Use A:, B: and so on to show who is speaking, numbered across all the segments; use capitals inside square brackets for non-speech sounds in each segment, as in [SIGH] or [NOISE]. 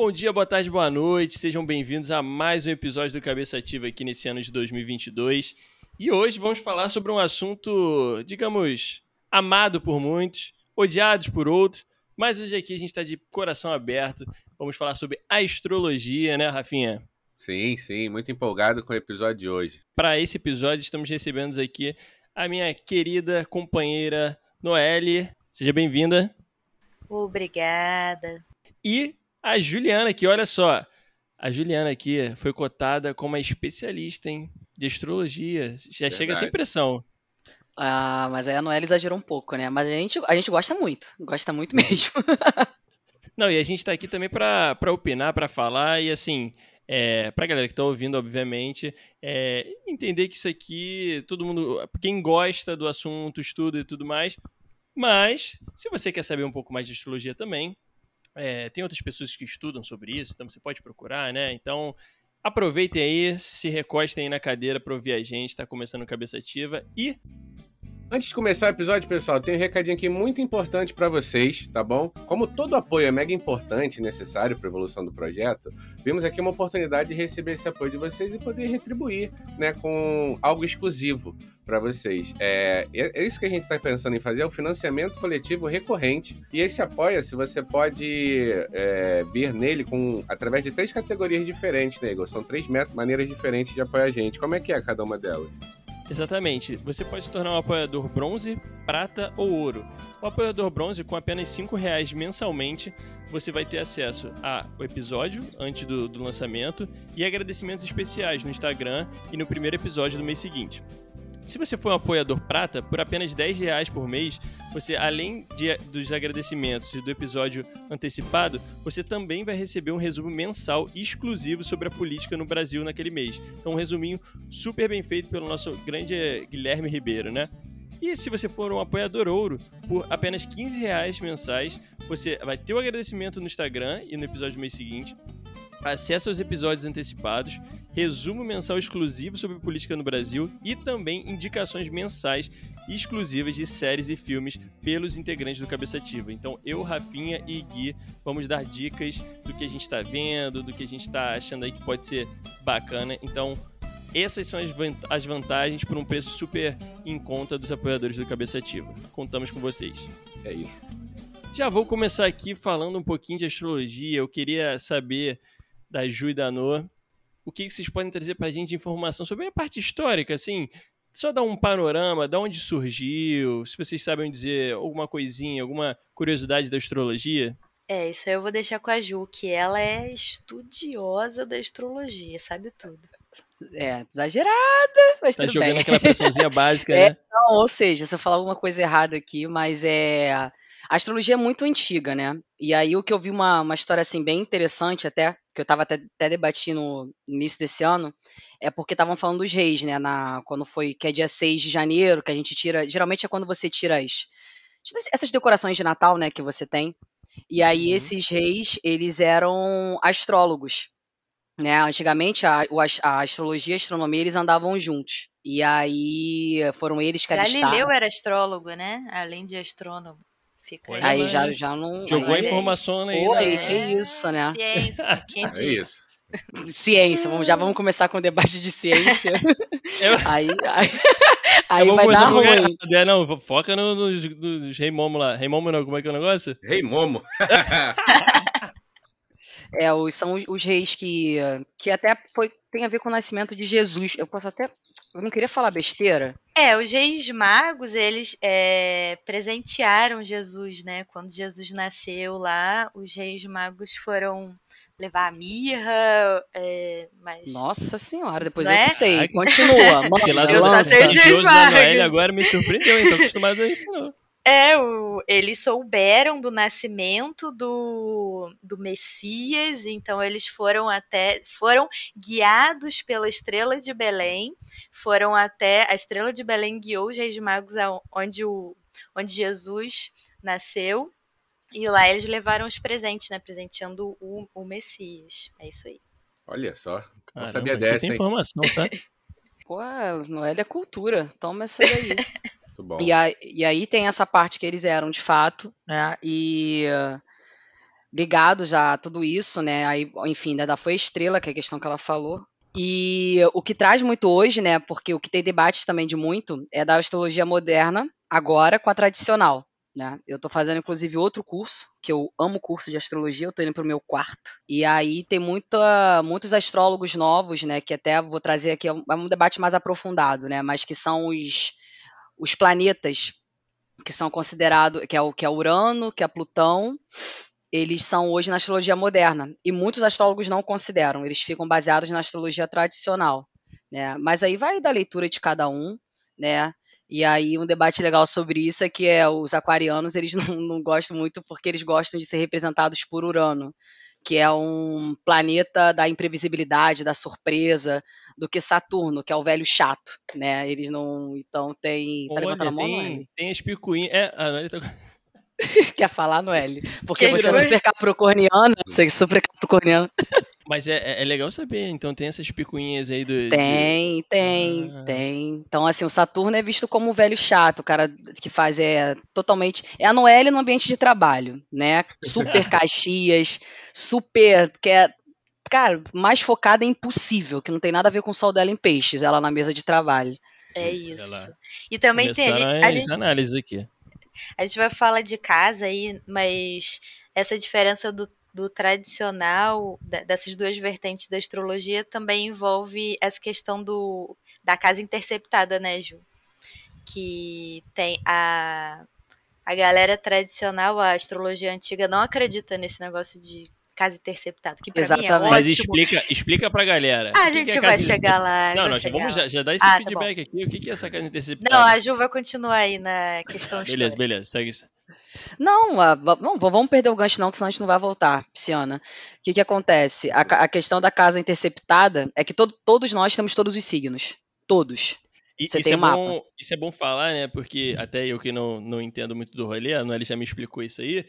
A: bom dia, boa tarde, boa noite. Sejam bem-vindos a mais um episódio do Cabeça Ativa aqui nesse ano de 2022. E hoje vamos falar sobre um assunto, digamos, amado por muitos, odiados por outros, mas hoje aqui a gente está de coração aberto. Vamos falar sobre astrologia, né, Rafinha?
B: Sim, sim, muito empolgado com o episódio de hoje.
A: Para esse episódio, estamos recebendo aqui a minha querida companheira Noelle. Seja bem-vinda.
C: Obrigada.
A: E a Juliana aqui, olha só. A Juliana aqui foi cotada como a especialista em de astrologia. Já Verdade. chega sem pressão.
C: Ah, mas aí a Noelle exagerou um pouco, né? Mas a gente, a gente gosta muito. Gosta muito mesmo. [LAUGHS]
A: Não, e a gente tá aqui também para opinar, para falar e assim. É, pra galera que tá ouvindo, obviamente, é, entender que isso aqui, todo mundo, quem gosta do assunto, estuda e tudo mais, mas se você quer saber um pouco mais de astrologia também, é, tem outras pessoas que estudam sobre isso, então você pode procurar, né? Então, aproveitem aí, se recostem aí na cadeira para ouvir a gente, tá começando Cabeça Ativa e
B: Antes de começar o episódio, pessoal, tem um recadinho aqui muito importante para vocês, tá bom? Como todo apoio é mega importante e necessário para a evolução do projeto, vimos aqui uma oportunidade de receber esse apoio de vocês e poder retribuir, né, com algo exclusivo para vocês. É, é, é isso que a gente está pensando em fazer, é o financiamento coletivo recorrente. E esse apoia-se, você pode é, vir nele com através de três categorias diferentes, né, Igor? São três maneiras diferentes de apoiar a gente. Como é que é cada uma delas?
A: Exatamente. Você pode se tornar um apoiador bronze, prata ou ouro. O apoiador bronze, com apenas R$ reais mensalmente, você vai ter acesso ao episódio antes do, do lançamento e agradecimentos especiais no Instagram e no primeiro episódio do mês seguinte. Se você for um apoiador prata, por apenas 10 reais por mês, você, além de, dos agradecimentos e do episódio antecipado, você também vai receber um resumo mensal exclusivo sobre a política no Brasil naquele mês. Então, um resuminho super bem feito pelo nosso grande Guilherme Ribeiro, né? E se você for um apoiador ouro, por apenas 15 reais mensais, você vai ter o agradecimento no Instagram e no episódio do mês seguinte, acesso aos episódios antecipados, resumo mensal exclusivo sobre política no Brasil e também indicações mensais exclusivas de séries e filmes pelos integrantes do Cabeça Ativa. Então, eu, Rafinha e Gui vamos dar dicas do que a gente está vendo, do que a gente está achando aí que pode ser bacana. Então, essas são as vantagens por um preço super em conta dos apoiadores do Cabeça Ativa. Contamos com vocês.
B: É isso.
A: Já vou começar aqui falando um pouquinho de astrologia. Eu queria saber da Ju e da Noa. O que vocês podem trazer para a gente de informação sobre a parte histórica, assim, só dar um panorama de onde surgiu, se vocês sabem dizer alguma coisinha, alguma curiosidade da astrologia.
C: É, isso aí eu vou deixar com a Ju, que ela é estudiosa da astrologia, sabe tudo. É, exagerada, mas tá tudo
A: jogando
C: bem.
A: aquela pressãozinha [LAUGHS] básica, é, né?
C: Não, ou seja, se eu falar alguma coisa errada aqui, mas é a astrologia é muito antiga, né? E aí o que eu vi uma, uma história assim bem interessante até, que eu estava até, até debatindo no início desse ano, é porque estavam falando dos reis, né? Na, quando foi, que é dia 6 de janeiro, que a gente tira. Geralmente é quando você tira as. Essas decorações de Natal, né, que você tem. E aí uhum. esses reis, eles eram astrólogos. Né? Antigamente a, a astrologia e a astronomia eles andavam juntos. E aí foram eles que
D: Galileu era astrólogo, né? Além de astrônomo.
C: Fica aí, aí já, já não.
A: Jogou
C: aí,
A: a informação aí.
C: Oi, né? que isso, né?
D: Ciência, quem [LAUGHS]
B: É isso.
C: Ciência, vamos, já vamos começar com o debate de ciência. [LAUGHS]
A: Eu...
C: Aí, aí, aí vai dar ruim.
A: É, não, foca nos no, no, Rei Momo lá. Rei Momo não, como é que é o negócio?
B: Rei Momo. [LAUGHS]
C: É, os, são os, os, reis que, que até foi, tem a ver com o nascimento de Jesus. Eu posso até. Eu não queria falar besteira.
D: É, os reis magos, eles é, presentearam Jesus, né? Quando Jesus nasceu lá, os reis magos foram levar a mirra, é, mas...
C: Nossa senhora, depois não eu é? que sei. Continua. [LAUGHS]
A: Mano, eu só sei de agora me surpreendeu? Tô acostumado a isso, não.
D: É, o, eles souberam do nascimento do, do Messias, então eles foram até foram guiados pela estrela de Belém, foram até a estrela de Belém guiou os reis magos onde o onde Jesus nasceu e lá eles levaram os presentes, né, presenteando o, o Messias. É isso aí.
B: Olha só, não sabia dessa,
A: tem informação, tá?
C: Pô, Noel é cultura. Toma essa daí. [LAUGHS] E, a, e aí tem essa parte que eles eram de fato, né? E ligados a tudo isso, né? Aí, enfim, ainda foi estrela, que é a questão que ela falou. E o que traz muito hoje, né? Porque o que tem debate também de muito é da astrologia moderna, agora com a tradicional. Né? Eu estou fazendo, inclusive, outro curso, que eu amo curso de astrologia, eu estou indo para o meu quarto. E aí tem muita, muitos astrólogos novos, né? Que até vou trazer aqui, é um, é um debate mais aprofundado, né? Mas que são os, os planetas que são considerados, que é o que é Urano, que é Plutão, eles são hoje na astrologia moderna. E muitos astrólogos não consideram, eles ficam baseados na astrologia tradicional. Né? Mas aí vai da leitura de cada um, né? E aí um debate legal sobre isso é que é, os aquarianos eles [LAUGHS] não, não gostam muito porque eles gostam de ser representados por Urano, que é um planeta da imprevisibilidade, da surpresa, do que Saturno, que é o velho chato, né? Eles não, então tem,
A: tá Olha, a mão, tem, tem as picuinhas, é, a Noelle tá [LAUGHS]
C: Quer falar, Noelle? Porque que você é super capricorniana, você é super capricorniana.
A: Mas é, é, é, legal saber, então tem essas picuinhas aí do.
C: Tem, tem, ah. tem. Então, assim, o Saturno é visto como o velho chato, o cara que faz é totalmente. É a Noelle no ambiente de trabalho, né? Super [LAUGHS] caxias, super. Que é, cara, mais focada em impossível, que não tem nada a ver com o sol dela em peixes, ela na mesa de trabalho.
D: É isso. E também tem. A gente, a gente...
A: análises aqui.
D: A gente vai falar de casa aí, mas essa diferença do do tradicional, dessas duas vertentes da astrologia, também envolve essa questão do, da casa interceptada, né, Ju? Que tem a, a galera tradicional, a astrologia antiga, não acredita nesse negócio de casa interceptada, que pra Exatamente. mim é ótimo.
A: Mas explica, explica pra galera.
D: Ah, a gente é vai chegar lá.
A: Não, nós vamos já, já dar esse ah, tá feedback tá aqui. O que é essa casa interceptada?
D: Não, a Ju vai continuar aí na questão
A: Beleza, beleza, segue isso.
C: Não, não, vamos perder o gancho não, que senão a gente não vai voltar, Pisciana. O que, que acontece? A, a questão da casa interceptada é que todo, todos nós temos todos os signos. Todos.
A: E, Você tem é um mapa. Bom, isso é bom falar, né? Porque até eu que não, não entendo muito do rolê, a Noelle já me explicou isso aí,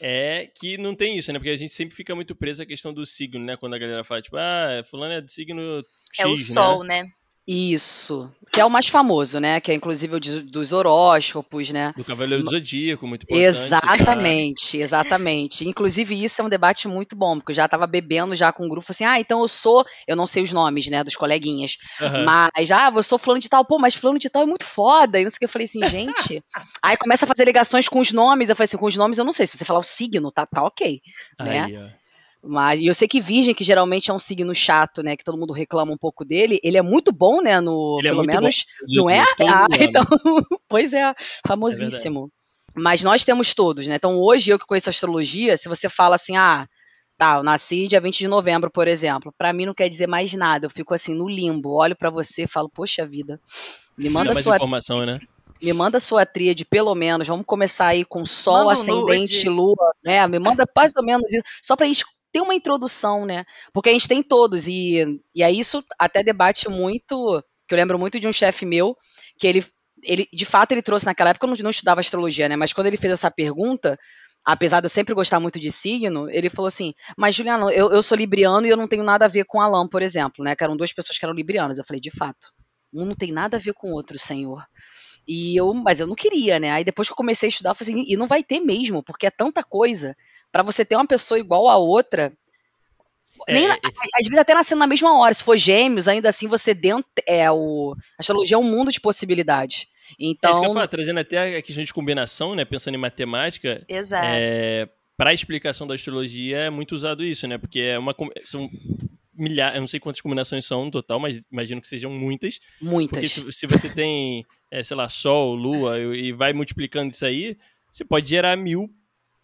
A: é que não tem isso, né? Porque a gente sempre fica muito preso à questão do signo, né? Quando a galera fala, tipo, ah, fulano é do signo X,
D: É o sol, né?
C: Isso. Que é o mais famoso, né? Que é inclusive o de, dos horóscopos, né?
A: Do Cavaleiro do Zodíaco, muito importante.
C: Exatamente, exatamente. Inclusive, isso é um debate muito bom, porque eu já tava bebendo já com um grupo assim, ah, então eu sou. Eu não sei os nomes, né, dos coleguinhas. Uhum. Mas, ah, eu sou fulano de tal, pô, mas fulano de tal é muito foda. E não sei o que. Eu falei assim, [LAUGHS] gente. Aí começa a fazer ligações com os nomes. Eu falei assim, com os nomes eu não sei. Se você falar o signo, tá, tá ok. Né? Aí, ó. Mas e eu sei que Virgem, que geralmente é um signo chato, né? Que todo mundo reclama um pouco dele, ele é muito bom, né? No, ele é pelo é menos. Bom. Não é? Ah, então. [LAUGHS] pois é, famosíssimo. É Mas nós temos todos, né? Então hoje eu que conheço astrologia, se você fala assim, ah, tá, eu nasci dia 20 de novembro, por exemplo, para mim não quer dizer mais nada. Eu fico assim no limbo, olho para você e falo, poxa vida, me manda
A: sua
C: informação,
A: né?
C: Me manda sua tríade, pelo menos. Vamos começar aí com Sol, manda Ascendente, Lua, né? Me manda mais ou menos isso. Só pra gente ter uma introdução, né? Porque a gente tem todos, e, e aí isso até debate muito, que eu lembro muito de um chefe meu, que ele, ele, de fato, ele trouxe naquela época, eu não, não estudava astrologia, né? Mas quando ele fez essa pergunta, apesar de eu sempre gostar muito de signo, ele falou assim: Mas, Juliana, eu, eu sou libriano e eu não tenho nada a ver com Alain, por exemplo, né? Que eram duas pessoas que eram librianas. Eu falei, de fato, um não tem nada a ver com o outro, senhor. E eu, mas eu não queria, né? Aí depois que eu comecei a estudar, eu falei assim, e não vai ter mesmo, porque é tanta coisa para você ter uma pessoa igual a outra. É, nem, é, é, às vezes até nascendo na mesma hora. Se for gêmeos, ainda assim você dentro. É, o, a astrologia é um mundo de possibilidades. Então. É isso que eu
A: então falo, trazendo até a questão de combinação, né? Pensando em matemática.
D: Exato.
A: É, para a explicação da astrologia é muito usado isso, né? Porque é uma. São milhares, eu não sei quantas combinações são no total, mas imagino que sejam muitas.
C: Muitas.
A: Porque se, se você tem, é, sei lá, Sol, Lua, e vai multiplicando isso aí, você pode gerar mil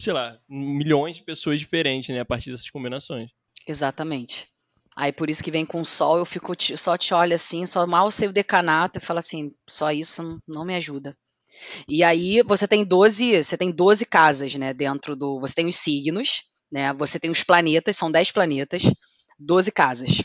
A: sei lá, milhões de pessoas diferentes, né, a partir dessas combinações.
C: Exatamente. Aí por isso que vem com o sol, eu fico só te olho assim, só mal sei o decanato e falo assim, só isso não me ajuda. E aí você tem 12, você tem 12 casas, né, dentro do, você tem os signos, né? Você tem os planetas, são 10 planetas, 12 casas.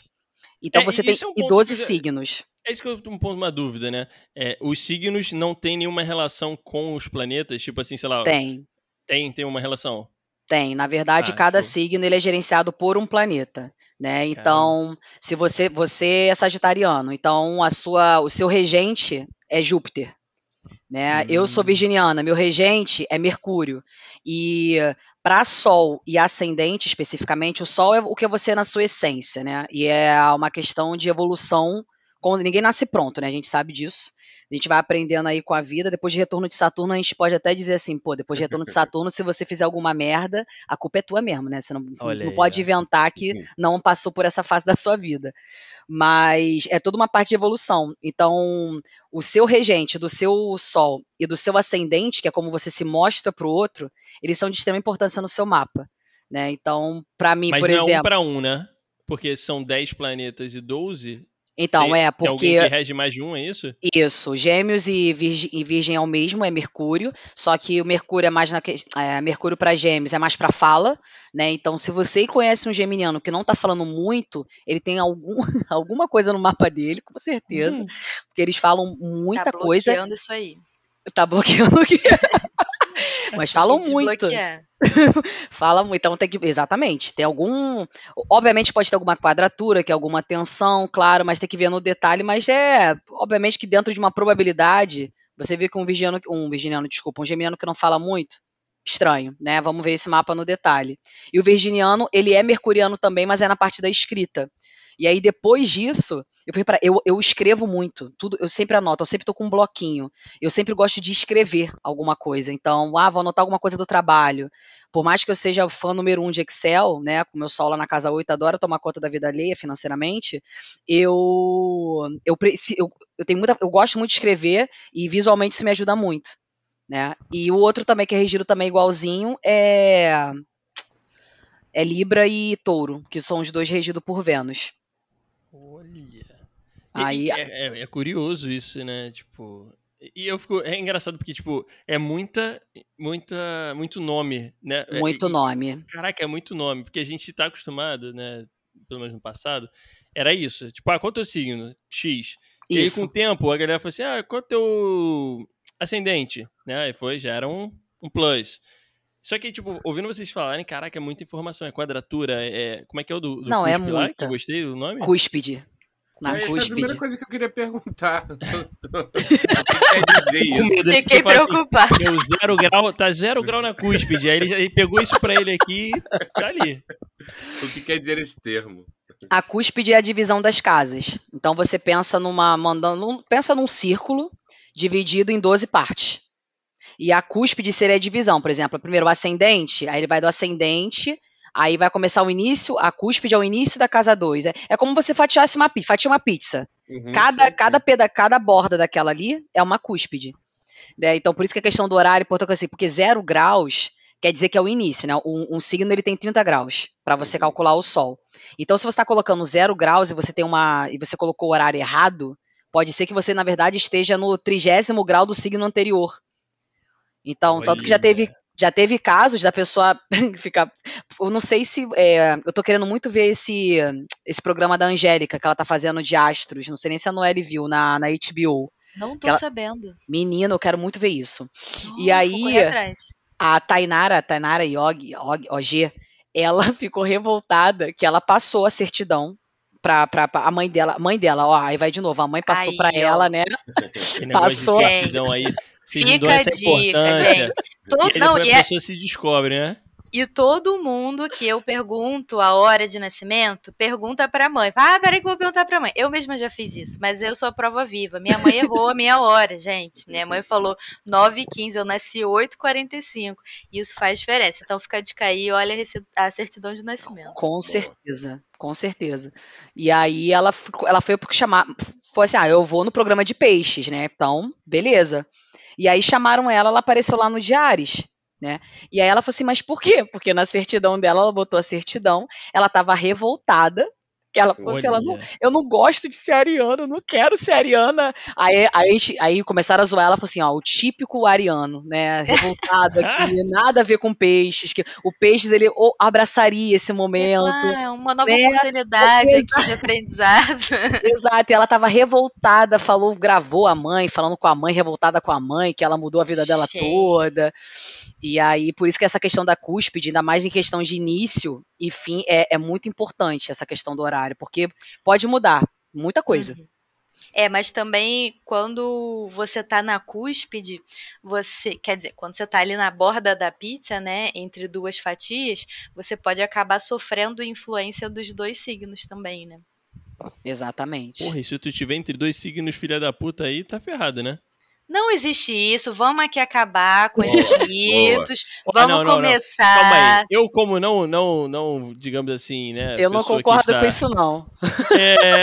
C: Então é, você tem é um 12 que, signos.
A: É isso que eu um ponto uma dúvida, né? É, os signos não têm nenhuma relação com os planetas, tipo assim, sei lá.
C: Tem.
A: Tem, tem uma relação?
C: Tem. Na verdade, ah, cada show. signo ele é gerenciado por um planeta, né? Então, Caramba. se você você é sagitariano, então a sua o seu regente é Júpiter. Né? Hum. Eu sou hum. virginiana, meu regente é Mercúrio. E para Sol e ascendente especificamente, o Sol é o que é você na sua essência, né? E é uma questão de evolução. Quando ninguém nasce pronto, né? A gente sabe disso. A gente vai aprendendo aí com a vida. Depois de retorno de Saturno, a gente pode até dizer assim, pô, depois de retorno de [LAUGHS] Saturno, se você fizer alguma merda, a culpa é tua mesmo, né? Você não, não pode inventar que uhum. não passou por essa fase da sua vida. Mas é toda uma parte de evolução. Então, o seu regente, do seu Sol e do seu ascendente, que é como você se mostra para o outro, eles são de extrema importância no seu mapa. Né? Então, para mim,
A: Mas
C: por
A: não
C: exemplo. É
A: um para um, né? Porque são 10 planetas e 12,
C: então, tem, é, porque.
A: Tem alguém que rege mais de um, é isso?
C: Isso. Gêmeos e Virgem, e virgem é o mesmo, é Mercúrio. Só que o Mercúrio é mais na. É, Mercúrio para Gêmeos é mais para fala, né? Então, se você conhece um geminiano que não tá falando muito, ele tem algum, [LAUGHS] alguma coisa no mapa dele, com certeza. Hum. Porque eles falam muita
D: tá
C: coisa.
D: Tá bloqueando isso aí.
C: Tá bloqueando o que? [LAUGHS] Mas falam muito. [LAUGHS] Fala muito. Então tem que. Exatamente. Tem algum. Obviamente pode ter alguma quadratura, que é alguma tensão, claro, mas tem que ver no detalhe. Mas é. Obviamente que dentro de uma probabilidade, você vê que um virginiano. Um virginiano, desculpa, um geminiano que não fala muito. Estranho, né? Vamos ver esse mapa no detalhe. E o virginiano, ele é mercuriano também, mas é na parte da escrita. E aí, depois disso, eu fui para eu, eu escrevo muito, tudo, eu sempre anoto, eu sempre tô com um bloquinho. Eu sempre gosto de escrever alguma coisa. Então, ah, vou anotar alguma coisa do trabalho. Por mais que eu seja fã número um de Excel, né, com meu sol lá na casa 8, adoro tomar conta da vida alheia financeiramente, eu eu, eu, eu tenho muita, eu gosto muito de escrever e visualmente isso me ajuda muito, né? E o outro também que é regido também igualzinho é é Libra e Touro, que são os dois regidos por Vênus.
A: Aí, é, é, é, curioso isso, né? Tipo. E eu fico. É engraçado porque, tipo, é muita. muita muito nome, né?
C: É, muito
A: e,
C: nome.
A: Caraca, é muito nome. Porque a gente tá acostumado, né? Pelo menos no passado, era isso. Tipo, ah, qual é o teu signo? X. E aí, com o tempo, a galera falou assim: ah, qual é o teu ascendente? Né? Aí foi, já era um, um plus. Só que, tipo, ouvindo vocês falarem, caraca, é muita informação. É quadratura, é. Como é que é o do, do
C: Não, é muita.
A: Que eu gostei do nome?
C: Cúspide.
B: Na Essa cúspide. é a primeira coisa que eu queria perguntar. o que quer dizer isso?
D: Fiquei assim, preocupado.
A: Assim, zero grau, tá zero grau na cúspide. Aí ele, ele pegou isso pra ele aqui tá ali.
B: O que quer dizer esse termo?
C: A cúspide é a divisão das casas. Então você pensa numa. Mandando, pensa num círculo dividido em 12 partes. E a cúspide seria a divisão, por exemplo, primeiro o ascendente, aí ele vai do ascendente, aí vai começar o início, a cúspide é o início da casa 2. É, é como você fatiasse uma, fatia uma pizza. Uhum, cada, sim, sim. Cada, peda, cada borda daquela ali é uma cúspide. Né? Então, por isso que a questão do horário é importante assim, porque zero graus quer dizer que é o início, né? Um, um signo ele tem 30 graus para você uhum. calcular o sol. Então, se você está colocando zero graus e você tem uma e você colocou o horário errado, pode ser que você na verdade esteja no trigésimo grau do signo anterior. Então, Olha. tanto que já teve já teve casos da pessoa [LAUGHS] ficar. Eu não sei se. É, eu tô querendo muito ver esse, esse programa da Angélica que ela tá fazendo de astros. Não sei nem se a Noelle viu na, na HBO.
D: Não tô
C: ela,
D: sabendo.
C: Menino, eu quero muito ver isso. Oh, e aí. A Tainara, Tainara Yog, OG, ela [LAUGHS] ficou revoltada que ela passou a certidão pra, pra, pra, a mãe dela, mãe dela, ó, aí vai de novo, a mãe passou para ela, né? [LAUGHS]
A: passou. aí, vocês Fica dão essa dica, importância. Gente. Todo, e não, a é pessoa é... se descobre, né?
D: E todo mundo que eu pergunto a hora de nascimento, pergunta pra mãe. Fala, ah, peraí que eu vou perguntar pra mãe. Eu mesma já fiz isso, mas eu sou a prova viva. Minha mãe errou a minha hora, gente. Minha mãe falou 9h15, eu nasci 8h45. Isso faz diferença. Então fica de cair e olha a certidão de nascimento.
C: Com certeza, com certeza. E aí ela, ela foi porque chamar. Foi assim: ah, eu vou no programa de peixes, né? Então, beleza. E aí chamaram ela, ela apareceu lá no Diares. Né? E aí ela falou assim, mas por quê? Porque na certidão dela, ela botou a certidão, ela estava revoltada que ela falou assim, ela não, eu não gosto de ser ariano, não quero ser ariana. Aí, aí, aí começaram a zoar, ela falou assim, ó, o típico ariano, né, revoltado [LAUGHS] aqui, nada a ver com peixes, que o peixes, ele abraçaria esse momento.
D: Ah, é uma nova né? oportunidade aqui de aprendizado. [LAUGHS]
C: Exato, e ela tava revoltada, falou, gravou a mãe, falando com a mãe, revoltada com a mãe, que ela mudou a vida dela toda. E aí, por isso que essa questão da cúspide, ainda mais em questão de início e fim, é, é muito importante essa questão do horário, porque pode mudar muita coisa. Uhum.
D: É, mas também quando você tá na cúspide, você, quer dizer, quando você tá ali na borda da pizza, né, entre duas fatias, você pode acabar sofrendo influência dos dois signos também, né?
C: Exatamente.
A: Porra, e se tu tiver entre dois signos filha da puta aí, tá ferrado, né?
D: Não existe isso, vamos aqui acabar com esses mitos, vamos
A: não, não, não.
D: começar.
A: Calma aí. Eu, como não, não, não, digamos assim, né?
C: Eu não concordo
A: está-
C: com isso, não.
A: É.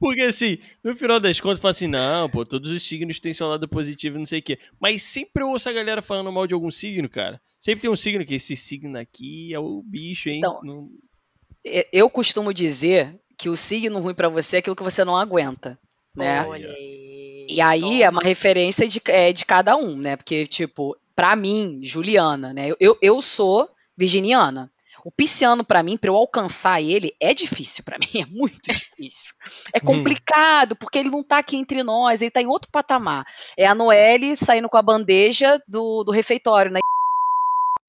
A: Porque assim, no final das contas, fala assim, não, pô, todos os signos têm seu lado positivo e não sei o quê. Mas sempre eu ouço a galera falando mal de algum signo, cara. Sempre tem um signo que esse signo aqui é o bicho, hein?
C: Então,
A: Não-
C: Eu costumo dizer que o signo ruim pra você é aquilo que você não aguenta, né?
D: Olha aí.
C: E aí é uma referência de, é, de cada um, né? Porque, tipo, pra mim, Juliana, né? Eu, eu sou virginiana. O pisciano, pra mim, pra eu alcançar ele, é difícil pra [LAUGHS] mim, é muito difícil. É
A: Hum.
C: complicado, porque ele não tá aqui entre nós, ele tá em outro patamar. É a Noelle saindo com a bandeja do, do refeitório, né?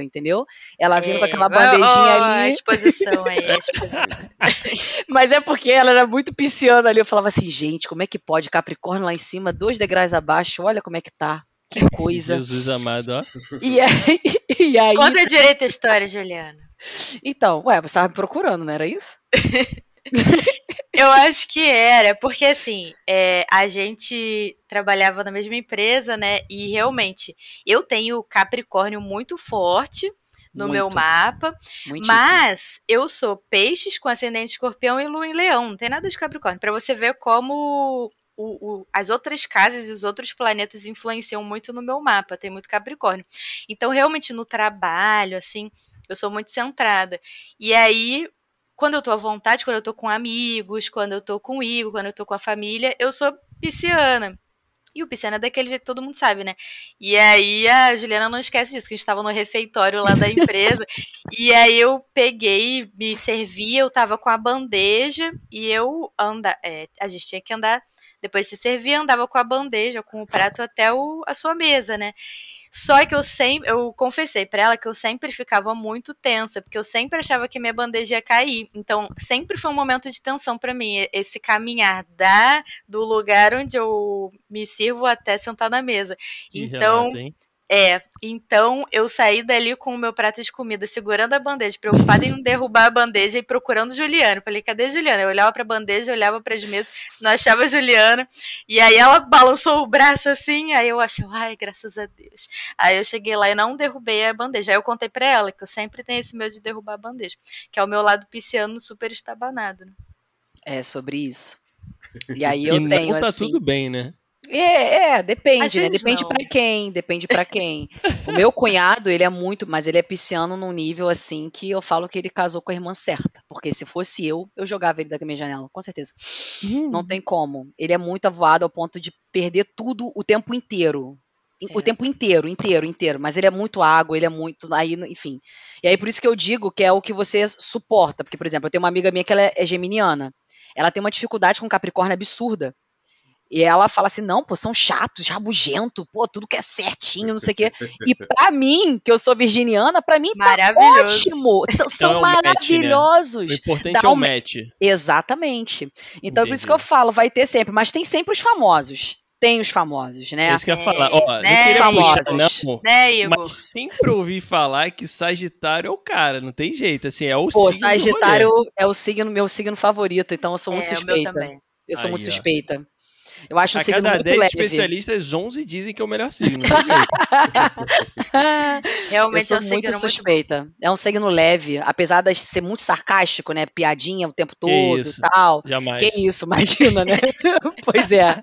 C: Entendeu? Ela vindo com aquela
D: É,
C: bandejinha
D: A
C: ali.
D: exposição aí. a [LAUGHS] exposição.
C: Mas é porque ela era muito pisciana ali. Eu falava assim, gente, como é que pode? Capricórnio lá em cima, dois degraus abaixo, olha como é que tá. Que [LAUGHS] coisa.
A: Jesus amado, ó.
C: E aí, [LAUGHS] e aí
D: Conta direito a história, Juliana.
C: então, ué, você tava me procurando, não era isso?
D: Eu acho que era, porque assim, é, a gente trabalhava na mesma empresa, né? E realmente, eu tenho Capricórnio muito forte no meu
C: Muito,
D: mapa,
C: muitíssimo.
D: mas eu sou peixes com ascendente escorpião e lua em leão, não tem nada de Capricórnio. Pra você ver como o- o- as outras casas e os outros planetas influenciam muito no meu mapa, tem muito Capricórnio. Então, realmente, no trabalho, assim, eu sou muito centrada. E aí, quando eu tô à vontade, quando eu tô com amigos, quando eu tô com o Igor, quando eu tô com a família, eu sou pisciana. E o pisciano é daquele jeito que todo mundo sabe, né? E aí a Juliana não esquece disso, que a gente tava no refeitório lá da [LAUGHS] empresa. e aí eu peguei, me servi, eu tava com a bandeja e eu anda, é, a gente tinha que andar, depois de se servir, andava com a bandeja, com o prato até o, a sua mesa, né? Só que eu sempre, eu confessei pra ela que eu sempre ficava muito tensa, porque eu sempre achava que minha bandeja ia cair. Então, sempre foi um momento de tensão pra mim, esse caminhar da do lugar onde eu me sirvo até sentar na mesa.
A: Que
D: Então,
A: relato?
D: É, então eu saí dali com o meu prato de comida, segurando a bandeja, preocupada em não derrubar a bandeja e procurando Juliana. Falei, cadê Juliana? Eu olhava pra bandeja, olhava para as mesas, não achava a Juliana. E aí ela balançou o braço assim, aí eu achei, ai, graças a Deus. Aí eu cheguei lá e não derrubei a bandeja. Aí eu contei pra ela que eu sempre tenho esse medo de derrubar a bandeja, que é o meu lado pisciano super estabanado. Né?
C: É sobre isso. E aí [LAUGHS] eu
A: e
C: tenho
A: não tá
C: assim.
A: tudo bem, né?
C: É, é, depende, né? Depende pra quem, depende pra quem. O meu cunhado, ele é muito, mas ele é pisciano num nível assim que eu falo que ele casou com a irmã certa, porque se fosse eu, eu jogava ele da minha janela, com certeza. Não tem como. Ele é muito avoado ao ponto de perder tudo o tempo inteiro. O
D: É.
C: tempo inteiro, inteiro, inteiro. Mas ele é muito água, ele é muito. Aí, enfim. E aí, por isso que eu digo que é o que você suporta. Porque, por exemplo, eu tenho uma amiga minha que ela é geminiana. Ela tem uma dificuldade com Capricórnio absurda. E ela fala assim: não, pô, são chatos, rabugento, pô, tudo que é certinho, não sei o quê. E pra mim, que eu sou virginiana, pra mim tá ótimo. T- [LAUGHS] São
A: é um match, né?
C: maravilhosos.
A: O importante
C: Dá
A: é o
C: um-
A: match.
C: Exatamente. Então, por isso que eu
A: Entendi.
C: falo, vai ter sempre, mas tem sempre os famosos. Tem os famosos,
A: É
C: né?
A: isso que eu ia falar. Ó, não
D: né,
A: queria puxar,
C: famosos.
A: não.
D: Né, Igor?
A: Mas sempre ouvi falar que Sagitário é o cara, não tem jeito, assim, é o
C: Pô,
A: signo
C: Sagitário é o signo, meu signo favorito, então eu sou muito
D: é,
C: suspeita.
D: também.
C: Eu sou
A: Aí,
C: muito
A: ó.
C: Suspeita. Eu acho um
A: A
C: signo
A: cada
C: muito
A: 10
C: leve.
A: especialistas, 11 dizem que é o melhor signo, não tem jeito. [LAUGHS]
C: eu
D: Realmente
C: sou
D: é um
C: muito
D: signo muito
C: suspeita. É um signo leve, apesar de ser muito sarcástico, né? Piadinha o tempo todo
A: isso.
C: e tal.
A: Jamais.
C: Que isso, [LAUGHS] imagina, né? [LAUGHS] pois é.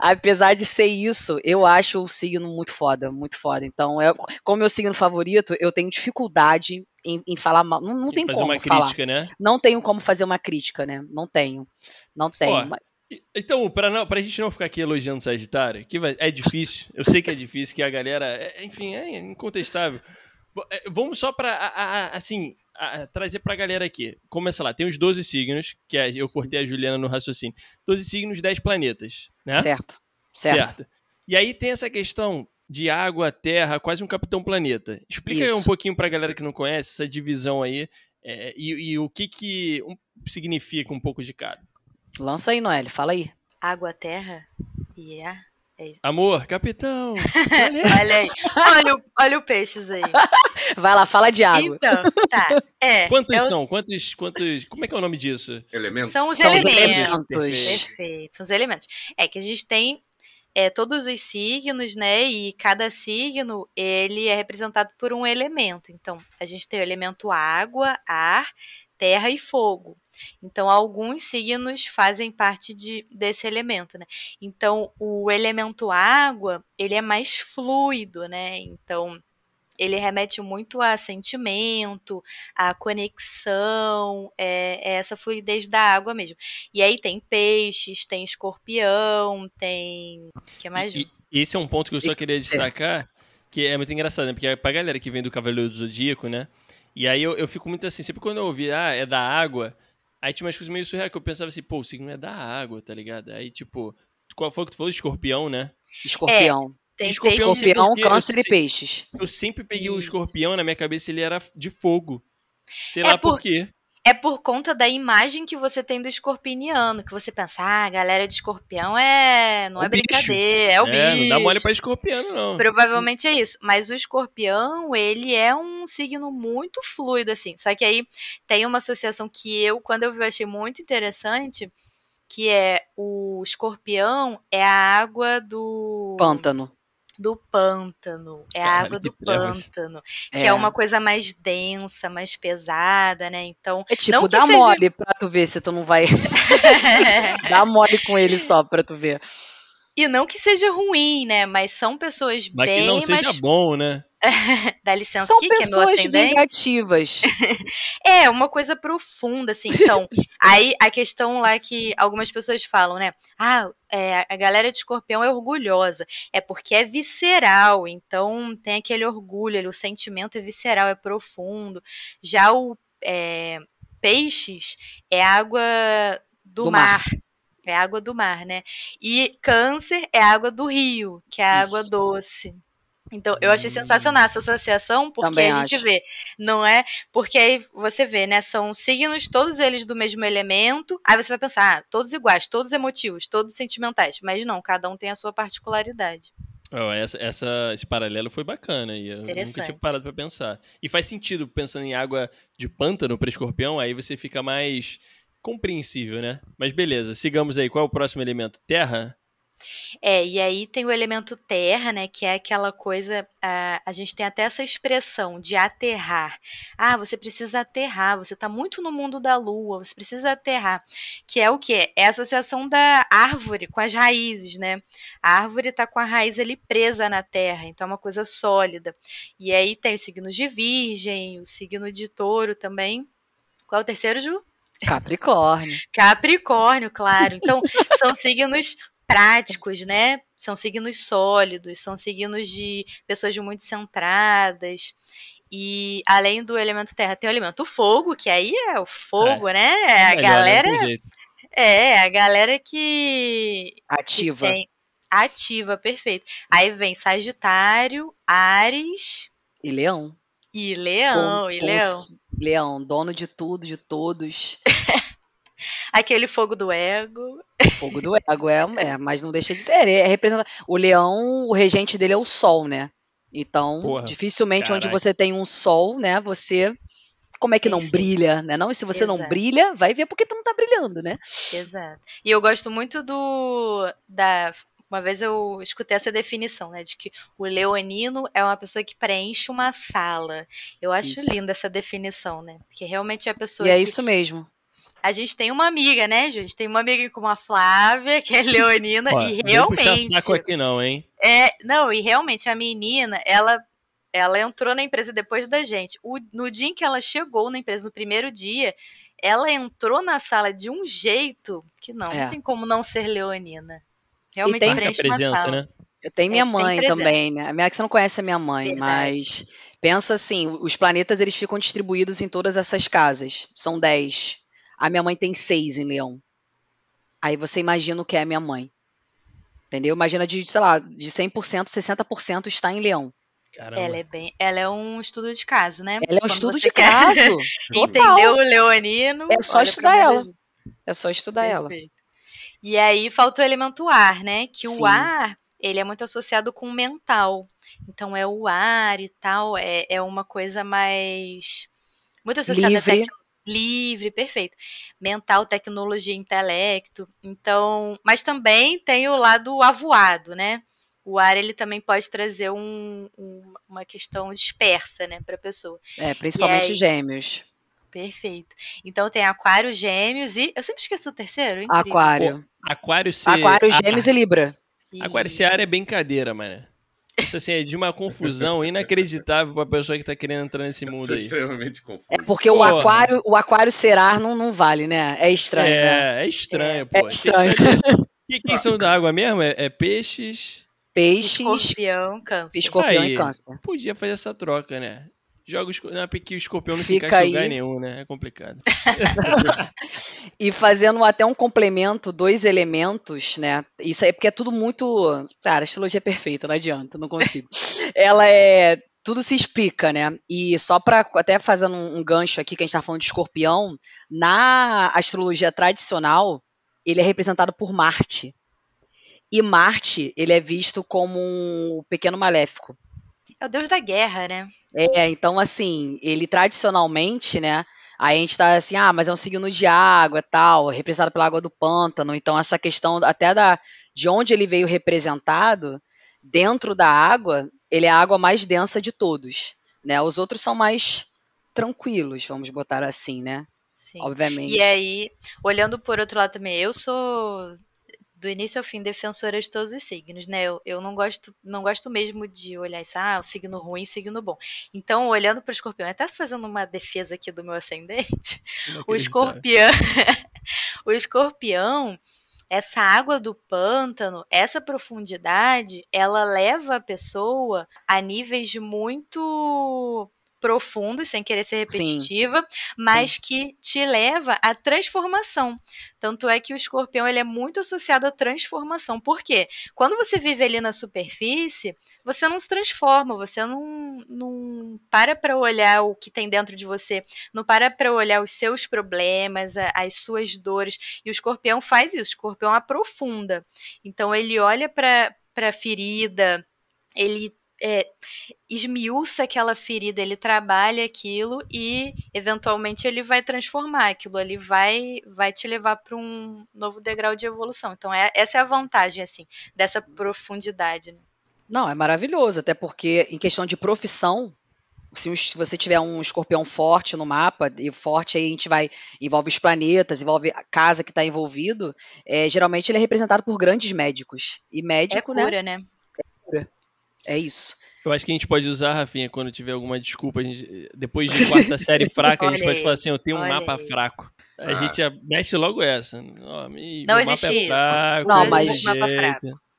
C: Apesar de ser isso, eu acho o signo muito foda, muito foda. Então, eu, como meu signo favorito, eu tenho dificuldade em, em falar mal. Não, não tem
A: fazer
C: como
A: uma
C: falar.
A: crítica, né?
C: Não tenho como fazer uma crítica, né? Não tenho. Não tenho.
A: Ó,
C: mas-
A: Então, não, pra gente não ficar aqui elogiando Sagitário, que vai- é difícil, eu sei que é difícil, que a galera, é- enfim, é incontestável. É, Vamos só pra, a- a- a- assim, a- a- trazer pra galera aqui. Começa lá, tem os 12 signos, que é- eu cortei a Juliana no raciocínio. 12 signos, 10 planetas, né?
C: Certo. Certo.
A: Certo. E aí tem essa questão de água, terra, quase um capitão planeta. Explica aí
C: Isso.
A: um pouquinho pra galera que não conhece essa divisão aí é, e, e o que que um- significa um pouco de cada.
C: Lança aí, Noelle, fala aí.
D: Água, terra e ar.
A: Amor, capitão! [LAUGHS]
D: olha aí. Olha, o- olha o peixes aí. [LAUGHS]
C: Vai lá, fala de água.
D: Então, tá. É,
A: Quantos
D: é o-
A: são? Quantos, quantos. Como é que é o nome disso?
B: Elemento.
D: São os
C: São os
D: elementos.
C: elementos.
D: Perfeito, são os elementos. É que a gente tem é, todos os signos, né? E cada signo ele é representado por um elemento. Então, a gente tem o elemento água, ar, terra e fogo. Então, alguns signos fazem parte de, desse elemento, né? Então, o elemento água, ele é mais fluido, né? Então, ele remete muito a sentimento, a conexão, é, é essa fluidez da água mesmo. E aí tem peixes, tem escorpião, tem. O que mais?
A: E, esse é um ponto que eu só queria destacar, que é muito engraçado, né? Porque é pra galera que vem do Cavaleiro do Zodíaco, né? E aí eu, eu fico muito assim, sempre quando eu ouvi, ah, é da água, aí tinha umas coisas meio surreais que eu pensava assim, pô, o signo é da água, tá ligado? Aí, tipo, qual foi o que tu falou? Escorpião, né?
C: Escorpião.
D: Tem
A: escorpião
C: Escorpião,
A: eu
C: câncer e peixes.
A: Eu sempre peguei o
D: Isso.
A: escorpião na minha cabeça, ele era de fogo. Sei
D: É
A: lá por
D: por-
A: quê.
D: É por conta da imagem que você tem do escorpioniano, que você pensa, ah, a galera de escorpião é. não
A: É
D: é,
A: o bicho.
D: brincadeira, é o
A: É,
D: bicho.
A: não dá mole pra escorpião, não.
D: Provavelmente é isso. Mas o escorpião, ele é um signo muito fluido, assim. Só que aí tem uma associação que eu, quando eu vi, eu achei muito interessante, que é o escorpião é a água do
C: Pântano.
D: Do pântano. É a
A: Caralho,
D: água
A: que
D: do
A: trevas.
D: pântano. Que é. uma coisa mais densa, mais pesada, né? Então.
C: É tipo,
D: não que
C: dá
D: seja-
C: mole pra tu ver se tu não vai. [LAUGHS] dá mole com ele só pra tu ver.
D: e não que seja ruim, né? Mas são pessoas
A: Mas que
D: bem
A: não
D: mais.
A: seja bom, né? [LAUGHS]
D: Dá licença
C: São
D: aqui, que é
C: pessoas
D: ascendente.
C: vingativas. [LAUGHS]
D: É, uma coisa profunda, assim. Então, [LAUGHS] aí a questão lá que algumas pessoas falam, né? Ah, é, a galera de escorpião é orgulhosa. É porque é visceral, então tem aquele orgulho, o sentimento é visceral, é profundo. Já o é, peixes é água do,
C: Do
D: mar. É água do mar, né? E câncer é água do rio, que é água
C: Isso.
D: doce. Então, eu achei sensacional essa associação, porque
C: Também
D: a gente
C: acho.
D: vê, não é? Porque aí você vê, né? São signos, todos eles do mesmo elemento. Aí você vai pensar, ah, todos iguais, todos emotivos, todos sentimentais. Mas não, cada um tem a sua particularidade.
A: Ó, essa, essa- esse paralelo foi bacana e eu nunca tinha parado pra pensar. E faz sentido pensando em água de pântano pra escorpião, aí você fica mais compreensível, né? Mas beleza, sigamos aí. Qual é o próximo elemento? Terra?
D: É, e aí tem o elemento terra, né? Que é aquela coisa. A, a gente tem até essa expressão de aterrar. Ah, você precisa aterrar, você está muito no mundo da lua, você precisa aterrar. Que é o quê? É a associação da árvore com as raízes, né? A árvore está com a raiz ali presa na terra, então é uma coisa sólida. E aí tem os signos de virgem, o signo de touro também. Qual é o terceiro, Ju?
C: Capricórnio.
D: Capricórnio, claro. Então, [LAUGHS] são signos práticos, né? São signos sólidos, são signos de pessoas muito centradas. E além do elemento terra, tem o elemento fogo, que aí é o fogo, né? É a
A: Melhor, né?
D: galera. É, a galera que, que
C: Ativa.
D: tem ativa, perfeito. Aí vem Sagitário, Ares
C: E leão.
D: e Leão,
C: Com-
D: e
C: com
D: Leão.
C: Leão, dono de tudo, de todos. [LAUGHS]
D: Aquele fogo do ego.
C: Fogo do ego, é, é, mas não deixa de ser. É, representa... O leão, o regente dele é o sol, né? Então,
A: Porra,
C: dificilmente onde
A: caraca.
C: você tem um sol, né? Você. Como é que não brilha, né? Não, e se você não
D: Exato.
C: brilha, vai ver porque tu não tá brilhando, né?
D: Exato. E eu gosto muito do da uma vez eu escutei essa definição, né, de que o leonino é uma pessoa que preenche uma sala. Eu acho
C: Isso.
D: linda essa definição, né? Que realmente é a pessoa
C: E é
D: que
C: isso mesmo.
D: A gente tem uma amiga, né, Ju? A gente tem uma amiga como a Flávia, que é leonina e
A: não
D: realmente
A: puxar saco aqui não, hein?
D: é, não, e realmente a menina, ela ela entrou na empresa depois da gente. O- no dia em que ela chegou na empresa, no primeiro dia, ela entrou na sala de um jeito que não,
C: É.
D: não tem como não ser leonina. Realmente
C: tem-
A: Marca a presença,
D: sala.
A: né?
C: Eu tenho minha
D: É, tem
C: mãe também, né? A minha que você não conhece a minha mãe,
D: Verdade.
C: mas pensa assim, os planetas eles ficam distribuídos em todas essas casas. São 10. A minha mãe tem seis em Leão. Aí você imagina o que é a minha mãe. Entendeu? Imagina de, sei lá, de 100%, 60% está em Leão.
A: Caramba.
D: Ela é bem, ela é um estudo de caso, né?
C: Ela é um
D: Quando
C: estudo de
D: quer
C: caso. [LAUGHS]
D: Entendeu o leonino?
C: É só
D: olha
C: estudar ela.
D: Ju.
C: É só estudar ela.
D: Perfeito. E aí falta o elemento ar, né? Que
C: Sim.
D: o ar, ele é muito associado com o mental. Então é o ar e tal, é, é uma coisa mais. Muito associada
C: Livre.
D: a tec- livre, perfeito. Mental, tecnologia, intelecto. Então. Mas também tem o lado avoado, né? O ar ele também pode trazer um- um- uma questão dispersa, né, para a pessoa.
C: É, principalmente
D: aí?
C: gêmeos.
D: Perfeito. Então tem Aquário, Gêmeos e eu sempre esqueço o terceiro. incrível.
C: Aquário.
A: Aquário ser.
C: Aquário,
A: a-
C: gêmeos e Libra.
A: Aquário ser ar é brincadeira, mano. Isso assim é de uma confusão inacreditável pra pessoa que tá querendo entrar nesse mundo aí.
B: extremamente confuso.
C: É porque o aquário, o aquário ser ar não, não vale, né? É estranho, né?
A: É, é estranho, pô.
C: É estranho.
A: Quem, [LAUGHS] quem são da água mesmo? É, é peixes.
C: Peixes,
D: Escorpião, câncer.
C: escorpião
A: Aí.
C: e câncer.
A: Podia fazer essa troca, né? Joga o não, porque o escorpião não se
C: Fica
A: encaixa em lugar nenhum, né? É complicado. [LAUGHS]
C: E fazendo até um complemento, dois elementos, né? Isso aí porque é tudo muito. Cara, a astrologia é perfeita, não adianta, não consigo. [LAUGHS] Ela é. Tudo se explica, né? E só para até fazendo um, um gancho aqui, que a gente tá falando de escorpião, na astrologia tradicional, ele é representado por Marte. E Marte, ele é visto como um pequeno maléfico.
D: É o deus da guerra, né?
C: É, então assim, ele tradicionalmente, né? Aí a gente tá assim, ah, mas é um signo de água, tal, representado pela água do pântano. Então essa questão até da de onde ele veio representado dentro da água, ele é a água mais densa de todos, né? Os outros são mais tranquilos, vamos botar assim, né?
D: Sim.
C: Obviamente.
D: E aí, olhando por outro lado também, eu sou do início ao fim defensora de todos os signos, né? Eu, eu não gosto não gosto mesmo de olhar isso, ah, o signo ruim, signo bom. Então, olhando para o escorpião, até fazendo uma defesa aqui do meu ascendente, o escorpião, [LAUGHS] o escorpião, essa água do pântano, essa profundidade, ela leva a pessoa a níveis muito profundos, sem querer ser
C: Sim.
D: repetitiva, mas que te leva à transformação. Tanto é que o escorpião ele é muito associado à transformação. Por quê? Quando você vive ali na superfície, você não se transforma, você não, não para para olhar o que tem dentro de você, não para para olhar os seus problemas, as suas dores. E o escorpião faz isso, o escorpião aprofunda. Então ele olha para a ferida, ele é, esmiuça aquela ferida, ele trabalha aquilo e eventualmente ele vai transformar aquilo ali, vai vai te levar para um novo degrau de evolução. Então é, essa é a vantagem assim dessa profundidade. né?
C: Não, é maravilhoso, até porque em questão de profissão, se, você tiver um escorpião forte no mapa, e forte aí a gente vai, envolve os planetas, envolve a casa que está envolvido, é, geralmente ele é representado por grandes médicos. E
D: É
C: médico, né?
D: cura, né?
C: É isso.
A: Eu acho que a gente pode usar, Rafinha, quando tiver alguma desculpa. a gente- depois de quarta série [LAUGHS] fraca, a gente pode falar assim: eu tenho um mapa
D: aí.
A: fraco. A
B: Ah.
A: gente mexe logo essa. Ó, ih,
D: Não existe
A: é
D: isso.
A: fraco,
C: Não, mas-.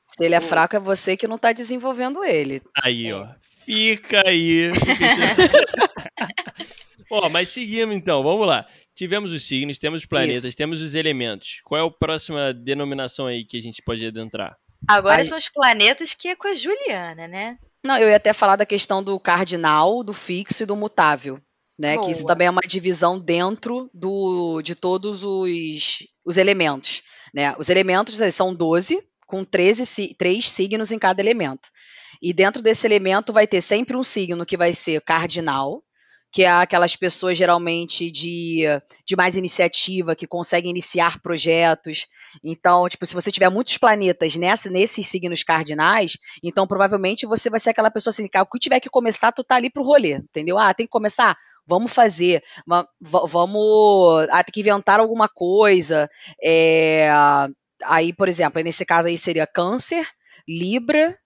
C: Se ele é fraco, é você que não está desenvolvendo ele.
A: Aí, ó. Fica aí. [LAUGHS] Ó, mas seguimos então, vamos lá. Tivemos os signos, temos os planetas,
C: Isso.
A: temos os elementos. Qual é a próxima denominação aí que a gente pode adentrar?
D: Agora são os planetas que é com a Juliana, né?
C: Não, eu ia até falar da questão do cardinal, do fixo e do mutável. Né, que isso também é uma divisão dentro do, de todos os, os elementos. Né? Os elementos eles são 12, com 13, si- três signos em cada elemento. E dentro desse elemento vai ter sempre um signo que vai ser cardinal, que é aquelas pessoas geralmente de, de mais iniciativa, que conseguem iniciar projetos. Então, tipo, se você tiver muitos planetas nessa, nesses signos cardinais, então provavelmente você vai ser aquela pessoa assim, cara, o que tiver que começar, tu tá ali pro rolê, entendeu? Ah, tem que começar? Vamos fazer, va- va- vamos, ah, tem que inventar alguma coisa. É, aí, por exemplo, nesse caso aí seria Câncer, Libra,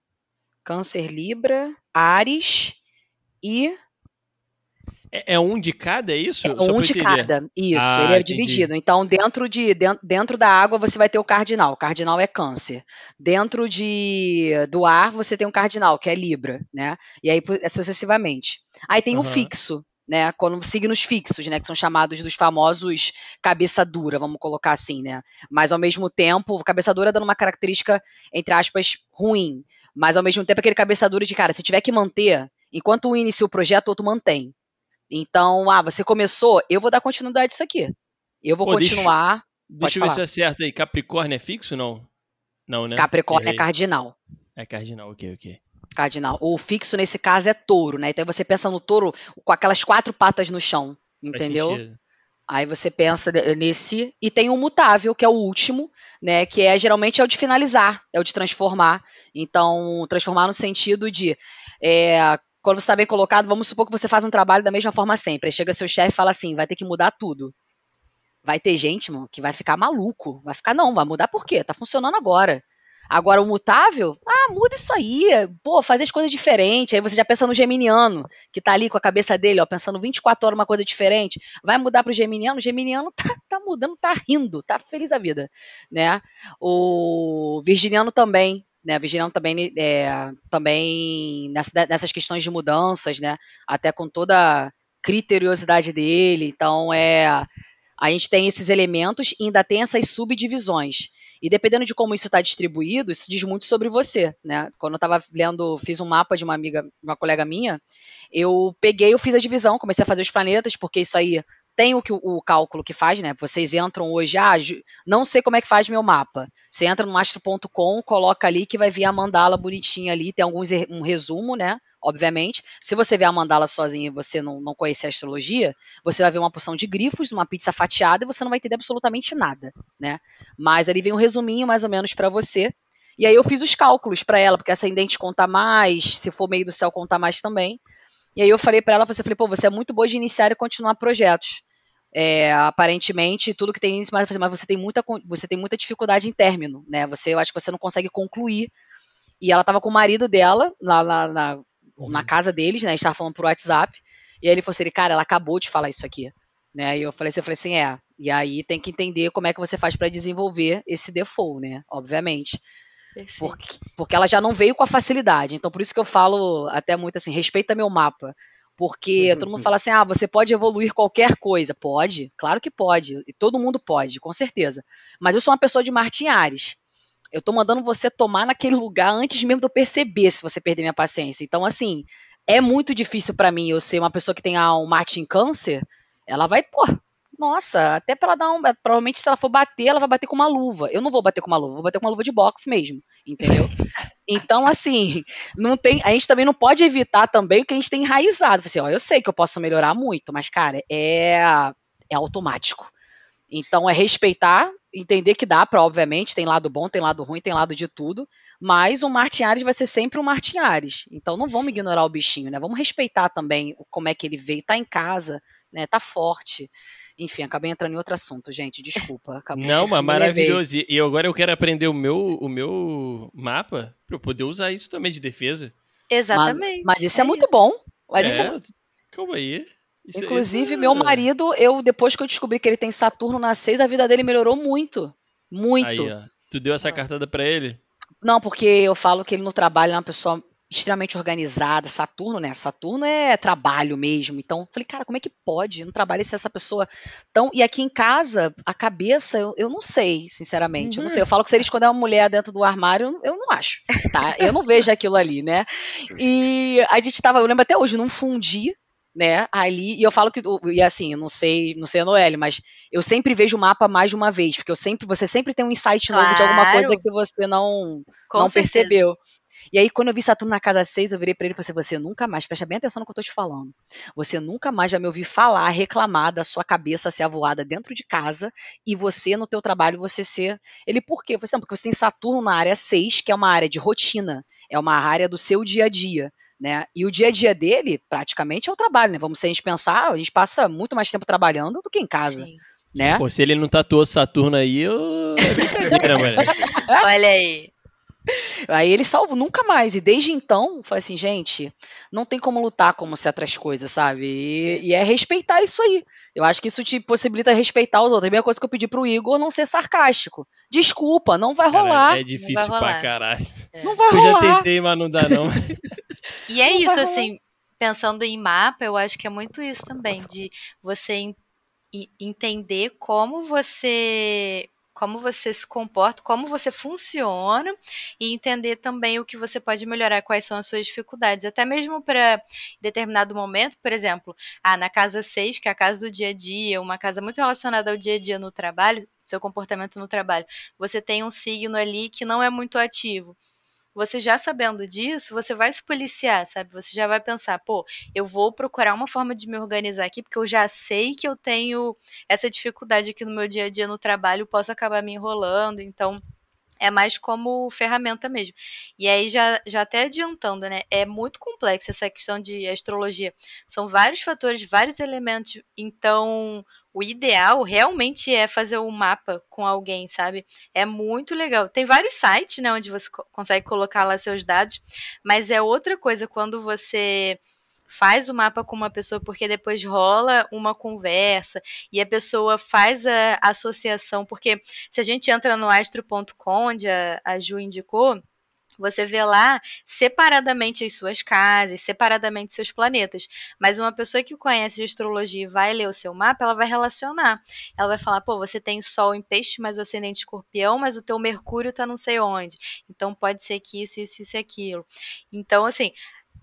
C: Câncer, Libra, Ares e
A: É, é um de cada, é isso?
C: é um de cada. Isso,
A: Ah,
C: ele é
A: entendi.
C: dividido. Então, dentro de den- dentro da água você vai ter o cardinal. O cardinal é câncer. Dentro de do ar você tem um cardinal, que é Libra, né? E aí por- sucessivamente. Aí tem o
A: Aham.
C: fixo, né? Quando signos fixos, né, que são chamados dos famosos cabeça dura, vamos colocar assim, né? Mas ao mesmo tempo, cabeça dura dando uma característica entre aspas ruim, mas ao mesmo tempo aquele cabeça dura de cara, se tiver que manter, enquanto um inicia o projeto, o outro mantém. Então, ah, você começou, eu vou dar continuidade a isso aqui. Eu vou
A: Pô, deixa
C: continuar.
A: Deixa eu ver se eu acerto aí. Capricórnio é fixo não? Não, né?
C: Capricórnio é Errei. é cardinal.
A: É cardinal, ok, ok.
C: Cardinal. O fixo nesse caso é touro, né? Então você pensa no touro com aquelas quatro patas no chão, entendeu? Aí você pensa nesse e tem o mutável, que é o último, né, que é geralmente é o de finalizar, é o de transformar. Então, transformar no sentido de é, quando você está bem colocado, vamos supor que você faz um trabalho da mesma forma sempre. Aí chega seu chefe e fala assim: vai ter que mudar tudo. Vai ter gente, mano, que vai ficar maluco. Vai ficar, não, vai mudar por quê? Tá funcionando agora. Agora, o mutável, ah, muda isso aí. Pô, fazer as coisas diferentes. Aí você já pensa no geminiano, que tá ali com a cabeça dele, ó, pensando 24 horas uma coisa diferente. Vai mudar pro geminiano? O geminiano tá, tá mudando, tá rindo, tá feliz a vida, né? O virginiano também, né? O virginiano também, é, também nessa, nessas questões de mudanças, né? Até com toda a criteriosidade dele. Então, é... A gente tem esses elementos e ainda tem essas subdivisões. E dependendo de como isso está distribuído, isso diz muito sobre você, né? Quando eu estava lendo, fiz um mapa de uma amiga, uma colega minha, eu peguei, eu fiz a divisão, comecei a fazer os planetas, porque isso aí tem o, que, o cálculo que faz, né? Vocês entram hoje, ah, não sei como é que faz meu mapa. Você entra no astro.com, coloca ali que vai vir a mandala bonitinha ali, tem alguns um resumo, né? Obviamente. Se você ver a mandala sozinha e você não, não conhecer a astrologia, você vai ver uma porção de grifos, uma pizza fatiada e você não vai entender absolutamente nada, né? Mas ali vem um resuminho mais ou menos para você. E aí eu fiz os cálculos para ela, porque ascendente conta mais, se for meio do céu conta mais também. E aí eu falei para ela, você falei, pô, você é muito boa de iniciar e continuar projetos. É, aparentemente tudo que tem mas você tem muita você tem muita dificuldade em término, né? Você eu acho que você não consegue concluir. E ela estava com o marido dela lá, lá na, uhum. na casa deles, né? A gente tava falando por WhatsApp. E aí ele falou assim, cara, ela acabou de falar isso aqui. Né? E eu falei assim, eu falei assim, é. E aí tem que entender como é que você faz para desenvolver esse default, né? Obviamente. Porque, porque ela já não veio com a facilidade. Então, por isso que eu falo até muito assim, respeita meu mapa. Porque uhum. todo mundo fala assim: ah, você pode evoluir qualquer coisa. Pode, claro que pode. E todo mundo pode, com certeza. Mas eu sou uma pessoa de Martin Ares. Eu tô mandando você tomar naquele lugar antes mesmo de eu perceber se você perder minha paciência. Então, assim, é muito difícil para mim eu ser uma pessoa que tem um Martin câncer. Ela vai, pô, nossa, até para dar um. Provavelmente, se ela for bater, ela vai bater com uma luva. Eu não vou bater com uma luva, vou bater com uma luva de boxe mesmo, entendeu? [LAUGHS] Então, assim, não tem. A gente também não pode evitar também o que a gente tem enraizado. Assim, ó, eu sei que eu posso melhorar muito, mas, cara, é, é automático. Então, é respeitar, entender que dá para, obviamente, tem lado bom, tem lado ruim, tem lado de tudo. Mas o Martin Ares vai ser sempre o Martin Ares. Então não vamos ignorar o bichinho, né? Vamos respeitar também como é que ele veio, tá em casa, né? Tá forte. Enfim, acabei entrando em outro assunto, gente. Desculpa. Acabou,
A: Não, mas maravilhoso. E agora eu quero aprender o meu, o meu mapa para eu poder usar isso também de defesa.
D: Exatamente.
C: Mas, mas isso é, é muito bom. Mas
A: é,
C: isso é muito...
A: Calma aí.
C: Isso, Inclusive, isso... meu marido, eu depois que eu descobri que ele tem Saturno na 6, a vida dele melhorou muito. Muito. Aí,
A: ó. Tu deu essa cartada para ele?
C: Não, porque eu falo que ele no trabalho é uma pessoa extremamente organizada, Saturno, né? Saturno é trabalho mesmo. Então, falei, cara, como é que pode no trabalho ser essa pessoa tão. E aqui em casa, a cabeça, eu, eu não sei, sinceramente. Uhum. Eu não sei. Eu falo que se ele esconder uma mulher dentro do armário, eu não acho. Tá? Eu não vejo aquilo ali, né? E a gente tava, eu lembro até hoje, num fundi, né, ali, e eu falo que, e assim, eu não sei, não sei a Noelle, mas eu sempre vejo o mapa mais de uma vez, porque eu sempre, você sempre tem um insight claro. novo de alguma coisa que você não, não percebeu. E aí, quando eu vi Saturno na casa 6, eu virei para ele e falei assim: você nunca mais, presta bem atenção no que eu tô te falando. Você nunca mais vai me ouvir falar, reclamar da sua cabeça ser avoada dentro de casa e você, no teu trabalho, você ser. Ele, por quê? Eu falei assim, porque você tem Saturno na área 6, que é uma área de rotina, é uma área do seu dia a dia. Né? E o dia a dia dele, praticamente, é o trabalho, né? Vamos se a gente pensar, a gente passa muito mais tempo trabalhando do que em casa. Sim. Né?
A: Pô, se ele não tatuou Saturno aí, eu... é brincadeira, [LAUGHS] mano.
D: Olha aí.
C: Aí ele salvo nunca mais. E desde então, foi assim, gente, não tem como lutar como certas coisas, sabe? E, e, é respeitar isso aí. Eu acho que isso te possibilita respeitar os outros. É a mesma coisa que eu pedi pro Igor não ser sarcástico. Desculpa, não vai rolar.
A: é difícil pra caralho.
C: É. Não vai
A: eu
C: rolar.
A: Eu já tentei, mas não dá, não. [LAUGHS]
D: e é não isso, assim, pensando em mapa, eu acho que é muito isso também, de você entender como você como você se comporta, como você funciona e entender também o que você pode melhorar, quais são as suas dificuldades, até mesmo para determinado momento, por exemplo, ah, na casa 6, que é a casa do dia a dia, uma casa muito relacionada ao dia a dia no trabalho, seu comportamento no trabalho. Você tem um signo ali que não é muito ativo você já sabendo disso, você vai se policiar, sabe? Você já vai pensar, pô, eu vou procurar uma forma de me organizar aqui, porque eu já sei que eu tenho essa dificuldade aqui no meu dia a dia no trabalho, posso acabar me enrolando, então é mais como ferramenta mesmo. E aí, já, já até adiantando, né? É muito complexa essa questão de astrologia. São vários fatores, vários elementos. Então, o ideal realmente é fazer um mapa com alguém, sabe? É muito legal. Tem vários sites, né, onde você consegue colocar lá seus dados, mas é outra coisa quando você faz o mapa com uma pessoa, porque depois rola uma conversa e a pessoa faz a associação, porque se a gente entra no astro.com, onde a, a Ju indicou, você vê lá separadamente as suas casas, separadamente seus planetas. Mas uma pessoa que conhece de astrologia e vai ler o seu mapa, ela vai relacionar. Ela vai falar: pô, você tem Sol em Peixe, mas o ascendente escorpião, mas o teu Mercúrio tá não sei onde. Então pode ser que isso, isso, isso e aquilo. Então, assim,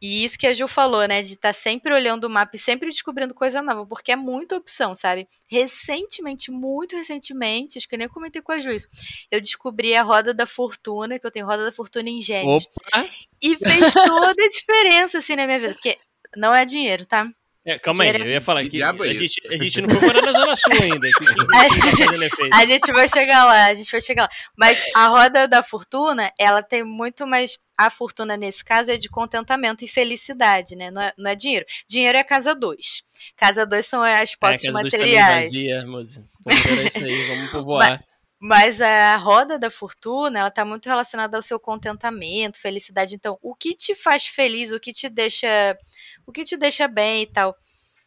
D: e isso que a Ju falou, né? De estar tá sempre olhando o mapa e sempre descobrindo coisa nova, porque é muita opção, sabe? Recentemente, muito recentemente, acho que eu nem comentei com a Ju isso, eu descobri a roda da fortuna, que eu tenho roda da fortuna em gêmeos. Opa. E fez toda a diferença, assim, na minha vida. Porque não é dinheiro, tá?
A: É, calma aí, eu ia falar que, a, é gente, a gente não foi morar na Zona Sul ainda. Que, que, [LAUGHS]
D: que a gente vai chegar lá, a gente vai chegar lá. Mas a roda da fortuna, ela tem muito mais. A fortuna, nesse caso, é de contentamento e felicidade, né? Não é, não é dinheiro. Dinheiro é casa 2. Casa 2 são as posses é, materiais. Vazia.
A: Vamos isso aí, vamos povoar. [LAUGHS]
D: Mas a roda da fortuna, ela está muito relacionada ao seu contentamento, felicidade. Então, o que te faz feliz, o que te deixa o que te deixa bem e tal.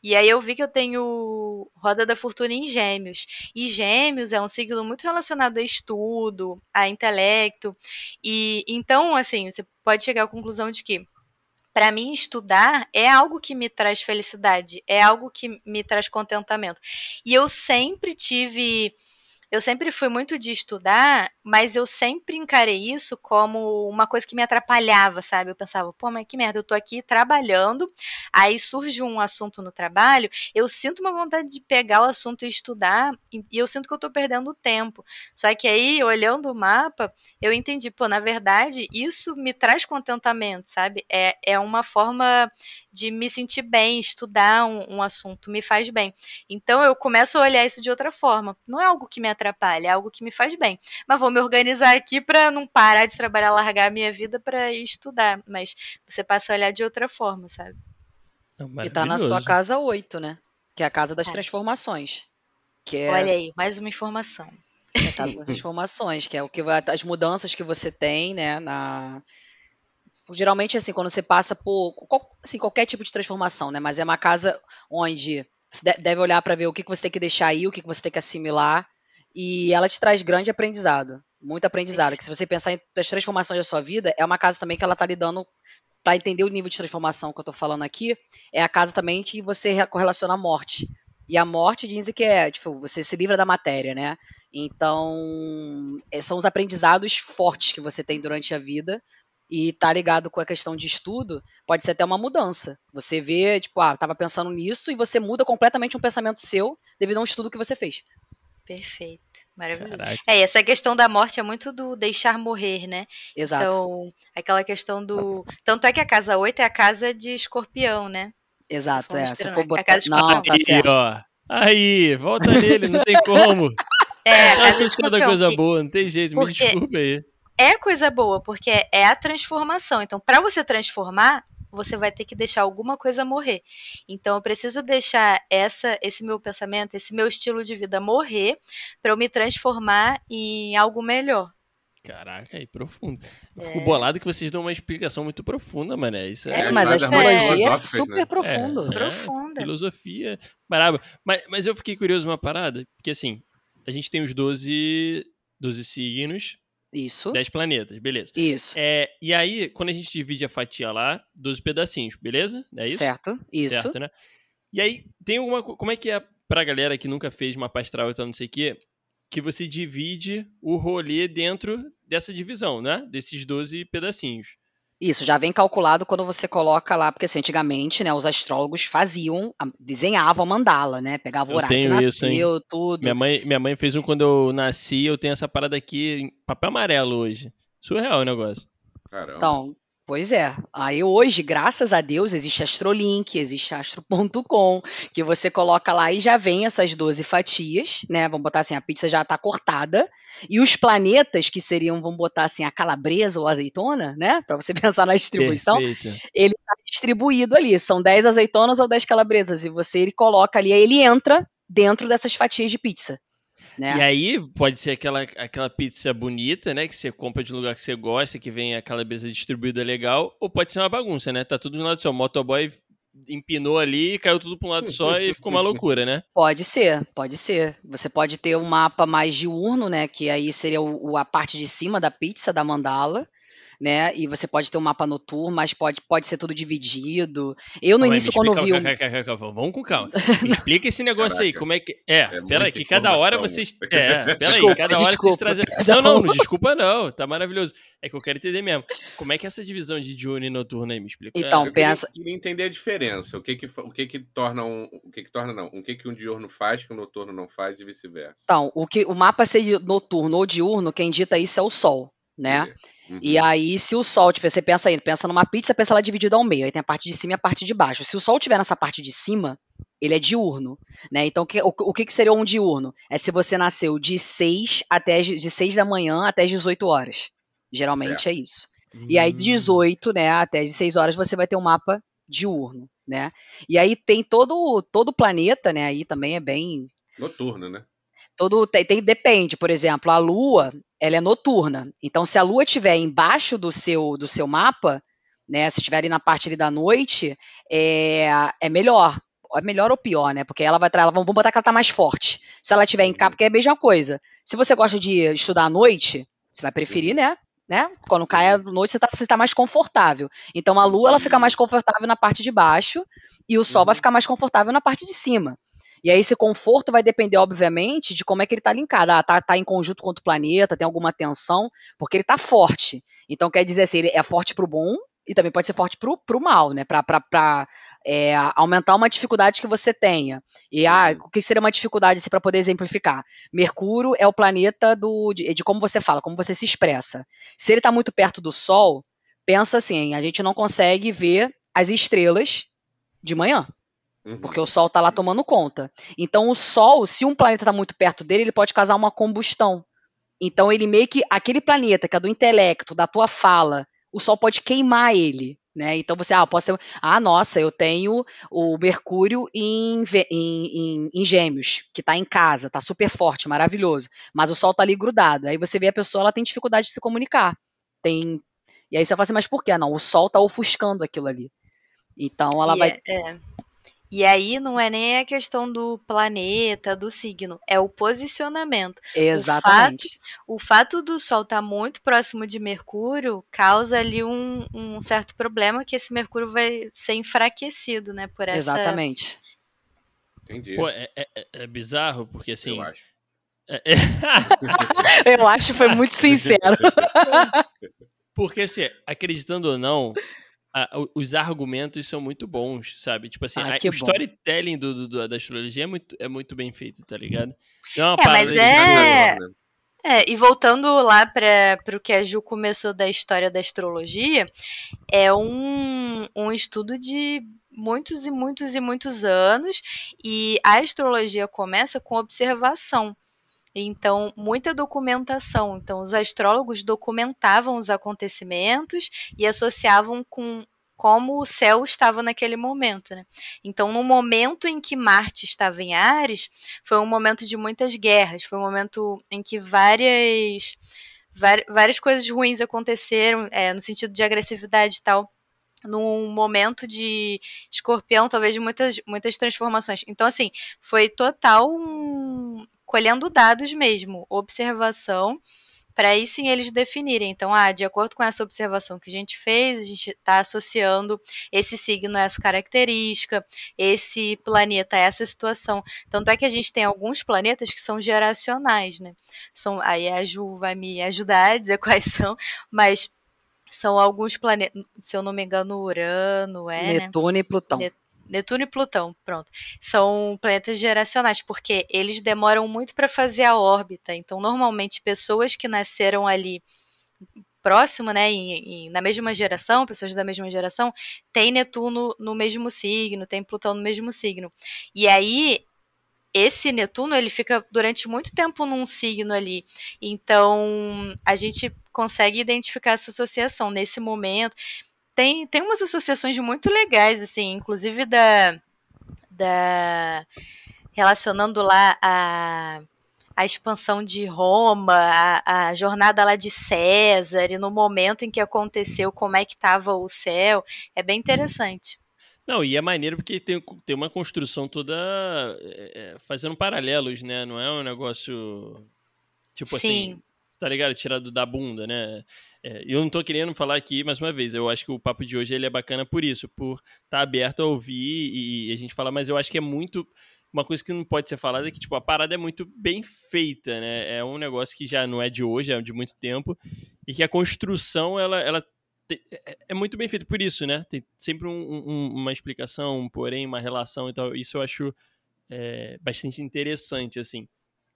D: E aí eu vi que eu tenho Roda da Fortuna em Gêmeos. E Gêmeos é um signo muito relacionado a estudo, a intelecto. E então, assim, você pode chegar à conclusão de que para mim estudar é algo que me traz felicidade, é algo que me traz contentamento. E eu sempre tive eu sempre fui muito de estudar, mas eu sempre encarei isso como uma coisa que me atrapalhava, sabe? Eu pensava, pô, mas que merda, eu tô aqui trabalhando, aí surge um assunto no trabalho, eu sinto uma vontade de pegar o assunto e estudar, e eu sinto que eu tô perdendo tempo. Só que aí, olhando o mapa, eu entendi, pô, na verdade, isso me traz contentamento, sabe? É, é uma forma de me sentir bem, estudar um, um assunto me faz bem. Então eu começo a olhar isso de outra forma. Não é algo que me atrapalha, é algo que me faz bem. Mas vou me organizar aqui para não parar de trabalhar, largar a minha vida para ir estudar. Mas você passa a olhar de outra forma, sabe?
C: e tá na sua casa 8, né? Que é a casa das é. transformações. Que é
D: Olha aí, mais uma informação.
C: É a casa das [LAUGHS] transformações, que é o que as mudanças que você tem, né, na geralmente assim, quando você passa por assim, qualquer tipo de transformação, né, mas é uma casa onde você deve olhar para ver o que você tem que deixar aí, o que você tem que assimilar e ela te traz grande aprendizado, muito aprendizado. Que se você pensar em as transformações da sua vida, é uma casa também que ela está lidando para entender o nível de transformação que eu estou falando aqui. É a casa também que você correlaciona a morte. E a morte dizem que é, tipo, você se livra da matéria, né? Então, é, são os aprendizados fortes que você tem durante a vida e tá ligado com a questão de estudo, pode ser até uma mudança. Você vê, tipo, ah, tava pensando nisso e você muda completamente um pensamento seu devido a um estudo que você fez.
D: Perfeito. Maravilhoso. Caraca. É, essa questão da morte é muito do deixar morrer, né?
C: Exato.
D: Então, aquela questão do. Tanto é que a casa 8 é a casa de escorpião, né?
C: Exato, é. Se for botar. Não, tá certo.
A: Aí, ó. Aí, volta nele, não tem como. [LAUGHS]
D: É, a
A: casa é coisa boa, não tem jeito, me desculpa aí.
D: É coisa boa, porque é a transformação. Então, para você transformar, você vai ter que deixar alguma coisa morrer. Então eu preciso deixar essa, esse meu pensamento, esse meu estilo de vida morrer para eu me transformar em algo melhor.
A: Caraca, aí profundo. Eu é. fico bolado que vocês dão uma explicação muito profunda, mano. Isso
C: é, é mas a astrologia é, é super né? profundo.
A: É, Profunda. Filosofia braba. Mas, mas eu fiquei curioso uma parada, porque assim, a gente tem os 12, 12 signos,
C: isso.
A: 10 planetas, beleza.
C: Isso.
A: É, e aí, quando a gente divide a fatia lá, 12 pedacinhos, beleza? É isso?
C: Certo, isso.
A: Certo, né? E aí, tem alguma Como é que é pra galera que nunca fez uma pastral e tal, não sei o quê, que você divide o rolê dentro dessa divisão, né? Desses 12 pedacinhos.
C: Isso, já vem calculado quando você coloca lá, porque assim, antigamente, né, os astrólogos faziam, desenhavam a mandala, né? Pegavam o horário que nasceu, isso, tudo.
A: Minha mãe, minha mãe fez um quando eu nasci, eu tenho essa parada aqui em papel amarelo hoje. Surreal o negócio.
C: Caramba. Então, Pois é. Aí hoje, graças a Deus, existe Astrolink, existe astro.com, que você coloca lá e já vem essas 12 fatias, né? Vamos botar assim, a pizza já está cortada. E os planetas, que seriam, vamos botar assim, a calabresa ou a azeitona, né? Para você [LAUGHS] pensar na distribuição, Perfeito. ele está distribuído ali. São 10 azeitonas ou 10 calabresas. E você ele coloca ali, aí ele entra dentro dessas fatias de pizza. Né?
A: E aí pode ser aquela, aquela pizza bonita, né? Que você compra de um lugar que você gosta, que vem aquela mesa distribuída legal, ou pode ser uma bagunça, né? Tá tudo no lado do seu. O motoboy empinou ali, caiu tudo para um lado só e ficou uma loucura, né? [LAUGHS]
C: Pode ser, pode ser. Você pode ter um mapa mais diurno, né? Que aí seria o, a parte de cima da pizza da mandala né? E você pode ter um mapa noturno, mas pode, pode ser tudo dividido. Eu no Calma início, quando vi.
A: Um... Vamos com calma. [LAUGHS] Explica esse negócio aí, como é que. É, é peraí, que cada hora vocês. É, peraí, [LAUGHS] desculpa, cada hora desculpa, vocês trazem. Não, não, não, desculpa não, tá maravilhoso. É que eu quero entender mesmo. Como é que é essa divisão de diurno e noturno aí? Me explica.
C: Então,
B: eu
C: pensa.
B: Queria, queria entender a diferença. O que que, o que que torna um. O que que torna, não. O que que um diurno faz que o um noturno não faz e vice-versa.
C: Então, o, que, o mapa ser noturno ou diurno, quem dita isso é o Sol né? Uhum. E aí, se o sol, tipo, você pensa aí, pensa numa pizza, pensa ela dividida ao meio, aí tem a parte de cima e a parte de baixo. Se o sol tiver nessa parte de cima, ele é diurno, né? Então, o, que, o, o que, seria um diurno? É se você nasceu de 6 até de 6 da manhã até as 18 horas. Geralmente certo. é isso. Hum. E aí, de 18, né, até as 6 horas, você vai ter um mapa diurno, né? E aí tem todo todo o planeta, né? Aí também é bem
B: noturno, né?
C: Todo tem, tem, depende, por exemplo, a Lua ela é noturna. Então, se a Lua estiver embaixo do seu do seu mapa, né, se estiver ali na parte ali da noite, é, é melhor. É melhor ou pior, né? Porque ela vai ela, vamos botar que ela tá mais forte. Se ela estiver em cá, porque é a mesma coisa. Se você gosta de estudar à noite, você vai preferir, né? né? Quando cai a noite, você tá, você tá mais confortável. Então a lua ela fica mais confortável na parte de baixo e o sol vai uhum. ficar mais confortável na parte de cima. E aí esse conforto vai depender, obviamente, de como é que ele está linkado. Ah, tá, tá em conjunto com o planeta, tem alguma tensão, porque ele está forte. Então quer dizer assim, ele é forte para o bom e também pode ser forte para o mal, né? Para é, aumentar uma dificuldade que você tenha. E ah, uhum. o que seria uma dificuldade assim, para poder exemplificar? Mercúrio é o planeta do, de, de, como você fala, como você se expressa. Se ele está muito perto do Sol, pensa assim, a gente não consegue ver as estrelas de manhã. Uhum. Porque o Sol está lá tomando conta. Então, o Sol, se um planeta está muito perto dele, ele pode causar uma combustão. Então, ele meio que. Aquele planeta que é do intelecto, da tua fala, o Sol pode queimar ele. Né? Então você, ah, posso ter. Ah, nossa, eu tenho o Mercúrio em, em, em, em Gêmeos, que está em casa, está super forte, maravilhoso. Mas o Sol está ali grudado. Aí você vê a pessoa, ela tem dificuldade de se comunicar. Tem. E aí você fala assim, mas por que? Não, o Sol está ofuscando aquilo ali. Então ela
D: e
C: vai.
D: É, é. E aí não é nem a questão do planeta, do signo, é o posicionamento.
C: Exatamente.
D: O fato, o fato do Sol estar tá muito próximo de Mercúrio causa ali um, um, certo problema que esse Mercúrio vai ser enfraquecido, né? Por essa.
C: Exatamente.
A: Entendi. Pô, é, é, é bizarro, porque assim.
B: Eu acho. [LAUGHS]
C: É, é [LAUGHS] Eu acho que foi muito sincero.
A: Porque, assim, acreditando ou não, a, os argumentos são muito bons, sabe? Tipo assim, a, o storytelling do, do, da astrologia é muito, é muito bem feito, tá ligado?
D: Não é, é mas é... Né? É, e voltando lá para o que a Ju começou da história da astrologia, é um, um estudo de muitos e muitos e muitos anos, e a astrologia começa com observação. Então, muita documentação. Então, os astrólogos documentavam os acontecimentos e associavam com como o céu estava naquele momento, né? Então, no momento em que Marte estava em Ares, foi um momento de muitas guerras, foi um momento em que várias várias coisas ruins aconteceram, é, no sentido de agressividade e tal, num momento de escorpião, talvez de muitas, muitas transformações. Então, assim, foi total um, colhendo dados mesmo, observação, para aí sim eles definirem. Então, ah, de acordo com essa observação que a gente fez, a gente está associando esse signo a essa característica, esse planeta a essa situação. Tanto é que a gente tem alguns planetas que são geracionais, né? São, aí a Ju vai me ajudar a dizer [LAUGHS] quais são, mas são alguns planetas, se eu não me engano, Urano, é,
C: né? Netuno
D: né?
C: e Plutão.
D: Netuno e Plutão, pronto. São planetas geracionais, porque eles demoram muito para fazer a órbita. Então, normalmente, pessoas que nasceram ali próximo, né, em, em, na mesma geração, pessoas da mesma geração, tem Netuno no mesmo signo, tem Plutão no mesmo signo. E aí, esse Netuno, ele fica durante muito tempo num signo ali. Então, a gente consegue identificar essa associação nesse momento tem, tem umas associações muito legais, assim, inclusive da. da relacionando lá a, a expansão de Roma, a, a, jornada lá de César, e no momento em que aconteceu, como é que estava o céu. É bem interessante.
A: Não, e é maneiro porque tem, tem uma construção toda é, é fazendo paralelos, né? Não é um negócio. Tipo Sim. assim. Tá ligado? Tirado da bunda, né? É, eu não tô querendo falar aqui, mais uma vez, eu acho que o papo de hoje ele é bacana por isso, por estar tá aberto a ouvir e, a gente falar, mas eu acho que é muito. Uma coisa que não pode ser falada é que, tipo, a parada é muito bem feita, né? É um negócio que já não é de hoje, é de muito tempo, e que a construção, ela, ela é, é muito bem feita por isso, né? Tem sempre um, um, uma explicação, um porém, uma relação e tal. Isso eu acho é, bastante interessante, assim.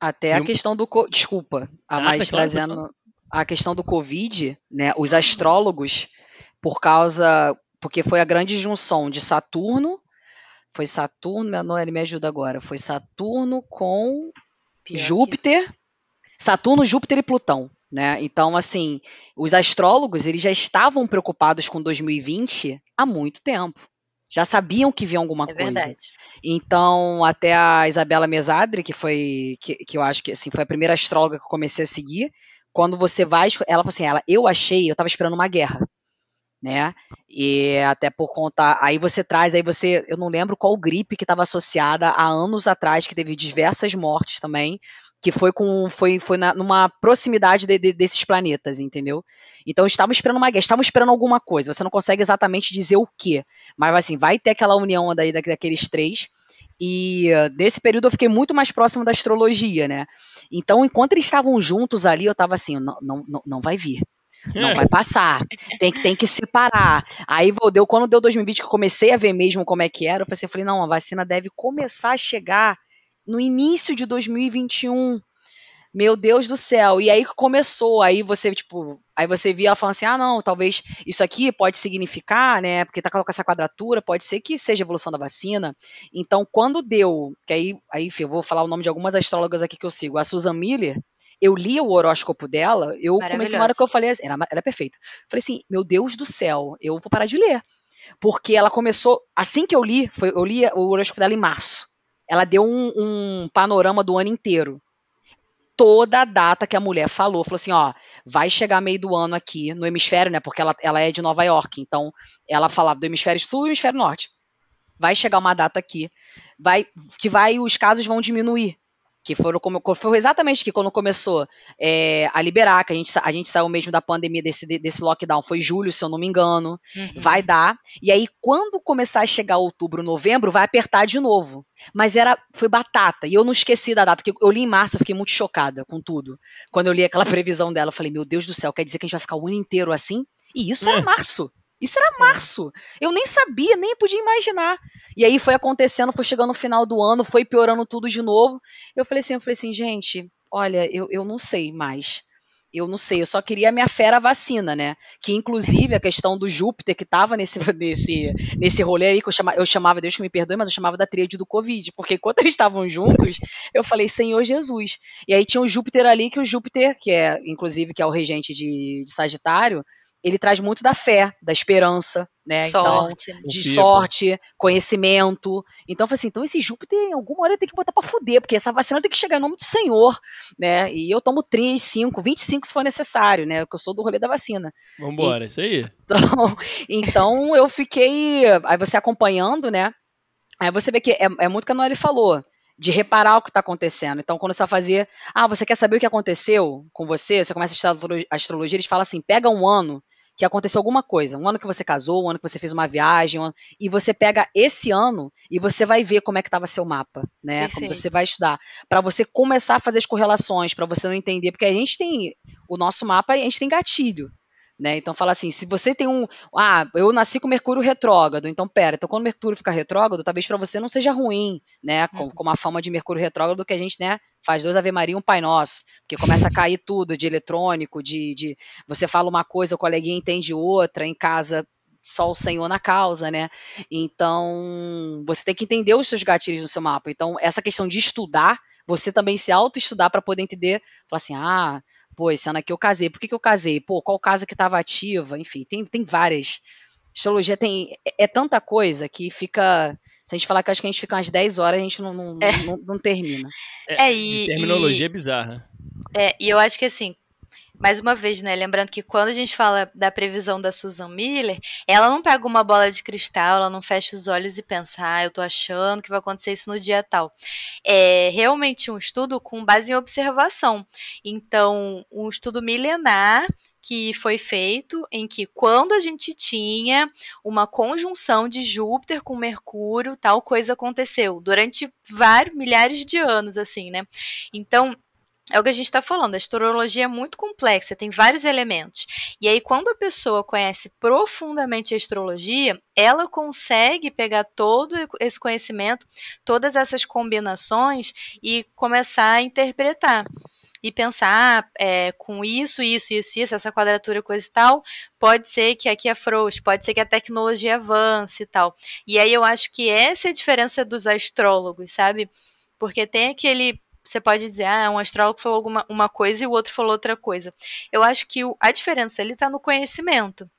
C: Até a questão do. Co... Desculpa, a ah, mais tá trazendo. Claro, a questão do Covid, né, os astrólogos, por causa. Porque foi a grande junção de Saturno. Foi Saturno, não, ele me ajuda agora. Foi Saturno com Pior Júpiter. Que... Saturno, Júpiter e Plutão. Né? Então, assim, os astrólogos eles já estavam preocupados com 2020 há muito tempo. Já sabiam que vinha alguma é coisa. Verdade. Então, até a Isabela Mesadri, que foi, que, que eu acho que assim, foi a primeira astróloga que eu comecei a seguir, quando você vai, ela falou assim, ela, eu achei, eu estava esperando uma guerra, né? E até por conta, aí você traz, aí você, eu não lembro qual gripe que estava associada há anos atrás, que teve diversas mortes também, que foi com, foi, foi na, numa proximidade de, de, desses planetas, entendeu? Então estavam esperando uma guerra, estavam esperando alguma coisa. Você não consegue exatamente dizer o que, mas assim, vai ter aquela união daí daqueles três. E nesse período eu fiquei muito mais próximo da astrologia, né? Então, enquanto eles estavam juntos ali, eu tava assim, não, não, não vai vir. Não vai passar. Tem que, tem que separar. Aí deu, quando deu 2020, que eu comecei a ver mesmo como é que era, eu falei, assim, eu falei, não, a vacina deve começar a chegar no início de 2021. Meu Deus do céu. E aí começou, aí você, tipo, aí você via ela falando assim: ah, não, talvez isso aqui pode significar, né? Porque tá com essa quadratura, pode ser que seja evolução da vacina. Então, quando deu, que aí, aí enfim, eu vou falar o nome de algumas astrólogas aqui que eu sigo, a Susan Miller, eu li o horóscopo dela, eu comecei uma hora que eu falei, era, ela é perfeita. Falei assim, meu Deus do céu, eu vou parar de ler. Porque ela começou, assim que eu li, foi, eu li o horóscopo dela em março. Ela deu um, um panorama do ano inteiro toda a data que a mulher falou. Falou assim, ó, vai chegar meio do ano aqui no hemisfério, né? Porque ela, ela é de Nova York, então ela falava do hemisfério sul e hemisfério norte. Vai chegar uma data aqui, vai que vai os casos vão diminuir que foram como foi exatamente que quando começou é, a liberar, que a gente, a gente saiu mesmo da pandemia desse, desse lockdown, foi julho, se eu não me engano, uhum. vai dar, e aí quando começar a chegar outubro, novembro, vai apertar de novo, mas era, foi batata, e eu não esqueci da data, que eu li em março, eu fiquei muito chocada com tudo, quando eu li aquela [LAUGHS] previsão dela, eu falei, meu Deus do céu, quer dizer que a gente vai ficar o ano inteiro assim? E isso era março, isso era março. Eu nem sabia, nem podia imaginar. E aí foi acontecendo, foi chegando no final do ano, foi piorando tudo de novo. Eu falei assim, eu falei assim, gente, olha, eu, eu não sei mais. Eu não sei, eu só queria a minha fera vacina, né? Que inclusive a questão do Júpiter que tava nesse, [LAUGHS] nesse, nesse rolê aí, que eu chamava, eu chamava, Deus que me perdoe, mas eu chamava da tríade do Covid, porque enquanto eles estavam juntos, eu falei, Senhor Jesus. E aí tinha o Júpiter ali, que o Júpiter, que é, inclusive, que é o regente de, de Sagitário, ele traz muito da fé, da esperança, né? Então, sorte. Então, de sorte, conhecimento. Então, foi assim, então esse Júpiter, em alguma hora, tem que botar pra fuder, porque essa vacina tem que chegar em nome do Senhor, né? E eu tomo 3, 5, 25 se for necessário, né? Porque eu sou do rolê da vacina.
A: Vambora, e, isso aí.
C: Então, [LAUGHS] então, eu fiquei, aí você acompanhando, né? Aí você vê que é, é muito que a Noelle falou de reparar o que está acontecendo. Então, quando você vai fazer, ah, você quer saber o que aconteceu com você, você começa a estudar astrologia, eles falam assim, pega um ano que aconteceu alguma coisa, um ano que você casou, um ano que você fez uma viagem, um ano, e você pega esse ano e você vai ver como é que estava seu mapa, né? Perfeito. Como você vai estudar, para você começar a fazer as correlações, para você não entender, porque a gente tem o nosso mapa, a gente tem gatilho, Né? Então fala assim, se você tem um, ah, eu nasci com Mercúrio retrógrado, então pera, então quando Mercúrio fica retrógrado, talvez para você não seja ruim, né, com, uhum. com a fama de Mercúrio retrógrado que a gente, né, faz dois Ave Maria e um Pai Nosso, porque começa a cair tudo de eletrônico, de, de você fala uma coisa, o coleguinha entende outra, em casa só o Senhor na causa, né? Então, você tem que entender os seus gatilhos no seu mapa. Então, essa questão de estudar, você também se auto-estudar para poder entender, falar assim, ah, pô, esse ano aqui eu casei, por que, que eu casei? Pô, qual casa que estava ativa? Enfim, tem, tem várias. Astrologia tem. É, é, tanta coisa que fica. Se a gente falar que acho que a gente fica umas 10 horas, a gente não, não, é. não, não, termina.
A: É, é e, terminologia e, bizarra.
D: É, e eu acho que assim, mais uma vez, né? Lembrando que quando a gente fala da previsão da Susan Miller, ela não pega uma bola de cristal, ela não fecha os olhos e pensa, ah, eu tô achando que vai acontecer isso no dia tal. É realmente um estudo com base em observação. Então, um estudo milenar que foi feito em que quando a gente tinha uma conjunção de Júpiter com Mercúrio, tal coisa aconteceu durante vários milhares de anos assim, né? Então, é o que a gente está falando, a astrologia é muito complexa, tem vários elementos. E aí, quando a pessoa conhece profundamente a astrologia, ela consegue pegar todo esse conhecimento, todas essas combinações e começar a interpretar. E pensar, ah, é, com isso, isso, isso, isso, essa quadratura, coisa e tal, pode ser que aqui afrouxe, pode ser que a tecnologia avance e tal. E aí eu acho que essa é a diferença dos astrólogos, sabe? Porque tem aquele você pode dizer, ah, um astrólogo falou alguma, uma coisa e o outro falou outra coisa. Eu acho que o, a diferença ali está no conhecimento.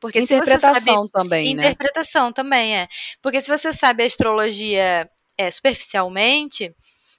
C: Porque interpretação sabe, também,
D: né? Interpretação também, é. Porque se você sabe a astrologia é, superficialmente,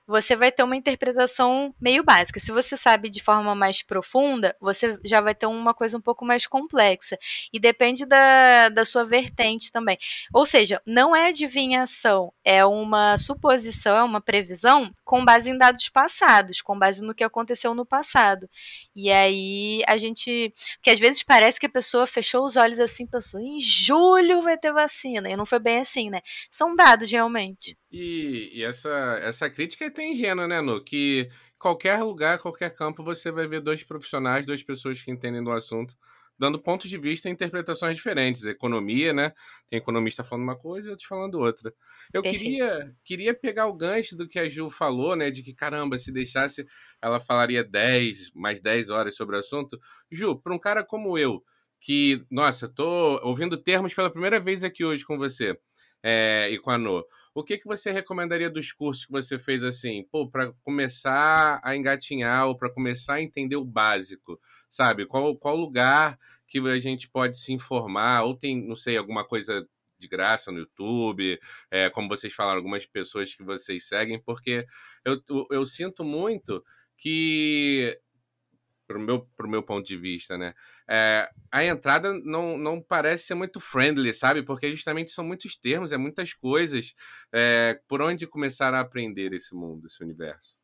D: você vai ter uma interpretação meio básica. Se você sabe de forma mais profunda, você já vai ter uma coisa um pouco mais complexa. E depende da, da sua vertente também. Ou seja, não é adivinhação, é uma suposição, é uma previsão com base em dados passados, com base no que aconteceu no passado. E aí a gente. Porque às vezes parece que a pessoa fechou os olhos assim, pensou, em julho vai ter vacina. E não foi bem assim, né? São dados realmente.
B: E, e, essa, essa crítica é até ingênua, né, Nu? Que qualquer lugar, qualquer campo, você vai ver dois profissionais, duas pessoas que entendem do assunto, dando pontos de vista e interpretações diferentes. Economia, né? Tem economista falando uma coisa e outros falando outra. Eu queria, queria pegar o gancho do que a Ju falou, né? De que, caramba, se deixasse, ela falaria 10, mais 10 horas sobre o assunto. Ju, para um cara como eu, que, nossa, tô ouvindo termos pela primeira vez aqui hoje com você é, e com a No o que, que você recomendaria dos cursos que você fez assim, pô, para começar a engatinhar ou para começar a entender o básico, sabe? Qual, qual lugar que a gente pode se informar? Ou tem, não sei, alguma coisa de graça no YouTube, é, como vocês falaram, algumas pessoas que vocês seguem, porque eu, eu, eu sinto muito que pro meu, pro meu ponto de vista, né? É, a entrada não, não parece ser muito friendly, sabe? Porque justamente são muitos termos, é muitas coisas. É, por onde começar a aprender esse mundo, esse universo?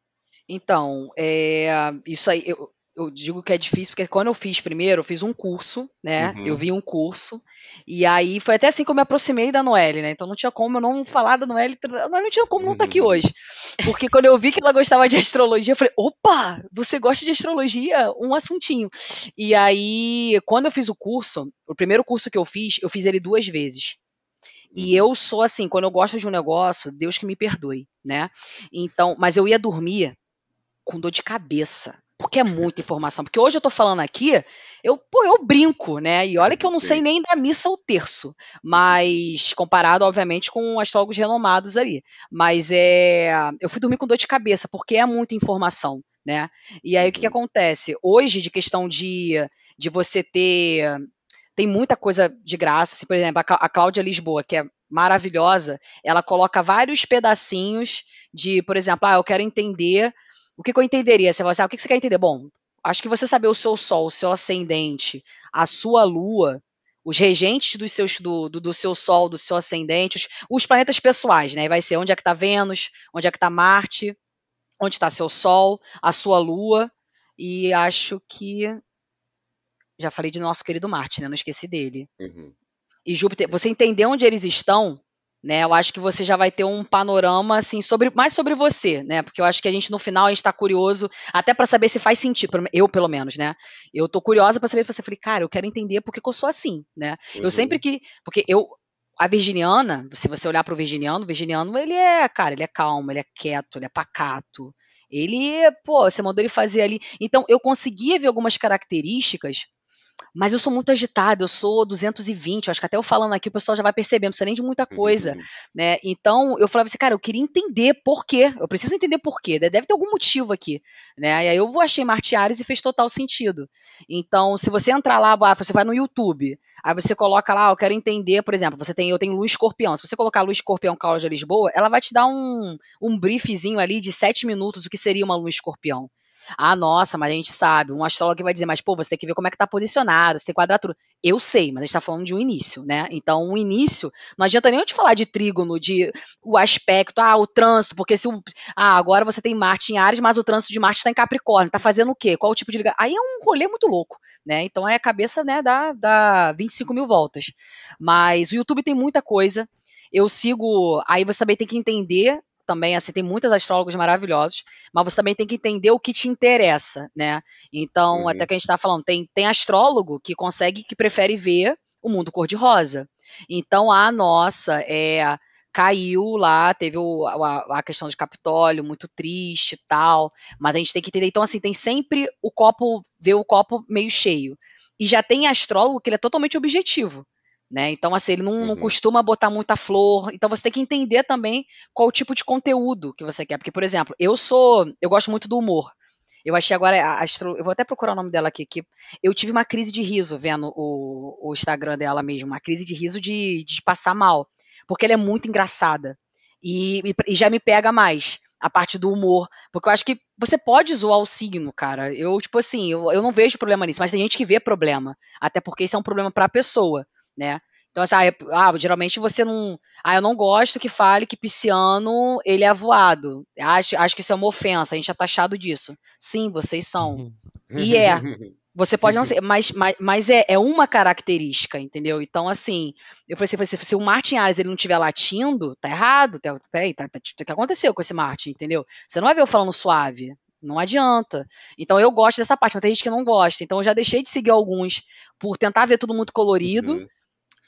C: Então, é, isso aí, eu, eu digo que é difícil, porque quando eu fiz primeiro, eu fiz um curso, né? Uhum. Eu vi um curso, e aí foi até assim que eu me aproximei da Noelle, né? Então não tinha como eu não falar da Noelle, não tinha como não estar tá aqui uhum. hoje. Porque quando eu vi que ela gostava de astrologia, eu falei, opa, você gosta de astrologia? Um assuntinho. E aí, quando eu fiz o curso, o primeiro curso que eu fiz, eu fiz ele duas vezes. E uhum. eu sou assim, quando eu gosto de um negócio, Deus que me perdoe, né? Então, mas eu ia dormir com dor de cabeça porque é muita informação. Porque hoje eu tô falando aqui, eu, pô, eu brinco, né? E olha que eu não sei nem da missa o terço, mas comparado, obviamente, com astrólogos renomados ali. Mas é, eu fui dormir com dor de cabeça, porque é muita informação, né? E aí o que, que uhum. acontece? Hoje, de questão de, de você ter. Tem muita coisa de graça, assim, por exemplo, a Cláudia Lisboa, que é maravilhosa, ela coloca vários pedacinhos de, por exemplo, ah, eu quero entender o que, que eu entenderia? Você vai assim, ah, o que, que você quer entender? Bom, acho que você saber o seu sol, o seu ascendente, a sua lua, os regentes dos seus, do, do, do, seu Sol, do seu ascendente, os, os, planetas pessoais, né? Vai ser onde é que está Vênus, onde é que está Marte, onde está seu Sol, a sua Lua, e acho que já falei de nosso querido Marte, né? Não esqueci dele. Uhum. E Júpiter, você entender onde eles estão, né? Eu acho que você já vai ter um panorama assim sobre mais sobre você, né? Porque eu acho que a gente no final a gente tá curioso até para saber se faz sentido, eu pelo menos, né? Eu tô curiosa para saber se você falei, cara, eu quero entender porque que eu sou assim, né? Uhum. Eu sempre que porque eu a virginiana, se você olhar para o virginiano, o virginiano ele é, cara, ele é calmo, ele é quieto, ele é pacato. Ele, pô, você mandou ele fazer ali. Então eu conseguia ver algumas características mas eu sou muito agitada, eu sou 220, eu acho que até eu falando aqui o pessoal já vai percebendo, não precisa nem de muita coisa, uhum. né? Então eu falava assim, cara, eu queria entender por quê, eu preciso entender por quê, deve ter algum motivo aqui, né? E aí eu achei Martiares e fez total sentido. Então, se você entrar lá, você vai no YouTube, aí você coloca lá, eu quero entender, por exemplo, você tem, eu tenho Luz Escorpião, se você colocar Luz Escorpião Cláudia Lisboa, ela vai te dar um, um briefzinho ali de sete minutos, o que seria uma Luz Escorpião. Ah, nossa, mas a gente sabe. Um astrólogo vai dizer, mas pô, você tem que ver como é que tá posicionado, você tem quadratura. Eu sei, mas a gente tá falando de um início, né? Então, um início, não adianta nem eu te falar de trígono, de o aspecto, ah, o trânsito, porque se o. Ah, agora você tem Marte em Ares, mas o trânsito de Marte está em Capricórnio. Tá fazendo o quê? Qual o tipo de ligação? Aí é um rolê muito louco, né? Então é a cabeça, né, da, da 25 mil voltas. Mas o YouTube tem muita coisa. Eu sigo. Aí você também tem que entender também, assim, tem muitos astrólogos maravilhosos, mas você também tem que entender o que te interessa, né? Então, uhum. até que a gente tá falando, tem, tem astrólogo que consegue, que prefere ver o mundo cor-de-rosa. Então, a nossa é caiu lá, teve o, a, a, questão de Capitólio, muito triste e tal, mas a gente tem que entender, então assim, tem sempre o copo, ver o copo meio cheio. E já tem astrólogo que ele é totalmente objetivo. Né? Então, assim, ele não, uhum. não, costuma botar muita flor. Então, você tem que entender também qual o tipo de conteúdo que você quer. Porque, por exemplo, eu sou. Eu gosto muito do humor. Eu achei agora. Astro, eu vou até procurar o nome dela aqui. Que eu tive uma crise de riso vendo o, o Instagram dela mesmo. Uma crise de riso de, de passar mal. Porque ela é muito engraçada. E, e, e já me pega mais a parte do humor. Porque eu acho que você pode zoar o signo, cara. Eu, tipo assim, eu, eu não vejo problema nisso, mas tem gente que vê problema. Até porque isso é um problema para a pessoa né? Então, assim, ah, é, ah, geralmente você não. Ah, eu não gosto que fale que pisciano ele é voado. Acho, acho que isso é uma ofensa, a gente é taxado disso. Sim, vocês são. E é. [LAUGHS] Você pode não ser, mas, mas, mas é, é uma característica, entendeu? Então, assim, eu falei assim, se o Martin Ares ele não estiver latindo, tá errado. Tá, peraí, tá, tá, o que aconteceu com esse Martin, entendeu? Você não vai ver eu falando suave. Não adianta. Então eu gosto dessa parte, mas tem gente que não gosta. Então eu já deixei de seguir alguns por tentar ver tudo muito colorido. Uhum.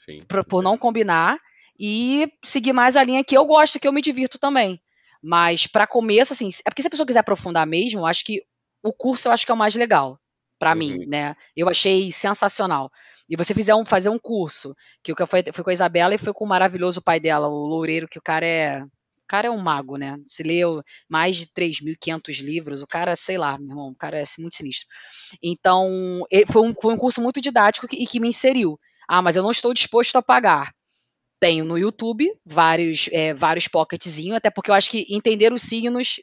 C: Sim. Por, por não combinar. E seguir mais a linha que eu gosto, que eu me divirto também. Mas para começo, assim, é porque se a pessoa quiser aprofundar mesmo, eu acho que o curso eu acho que é o mais legal para uhum. mim, né? Eu achei sensacional. E você fizer um, fazer um curso, que o que foi, foi com a Isabela e foi com o maravilhoso pai dela, o Loureiro, que o cara é o cara é um mago, né? Se leu mais de 3.500 livros, o cara, sei lá, meu irmão, o cara é muito sinistro. Então, foi um, foi um curso muito didático e que, que me inseriu. Ah, mas eu não estou disposto a pagar. Tenho no YouTube vários, é, vários pocketzinhos, até porque eu acho que entender os signos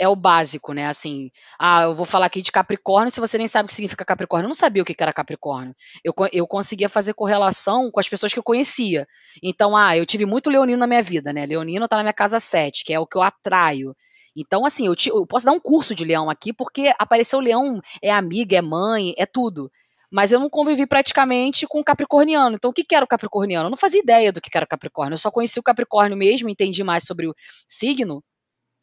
C: é o básico, né? Assim, ah, eu vou falar aqui de Capricórnio, se você nem sabe o que significa Capricórnio. Eu não sabia o que era Capricórnio. Eu, eu conseguia fazer correlação com as pessoas que eu conhecia. Então, ah, eu tive muito leonino na minha vida, né? Leonino tá na minha casa 7, que é o que eu atraio. Então, assim, eu, te, eu posso dar um curso de leão aqui, porque apareceu leão, é amiga, é mãe, é tudo. Mas eu não convivi praticamente com capricorniano. Então, o que, era o capricorniano? Eu não fazia ideia do que, era o capricórnio. Eu só conheci o capricórnio mesmo, entendi mais sobre o signo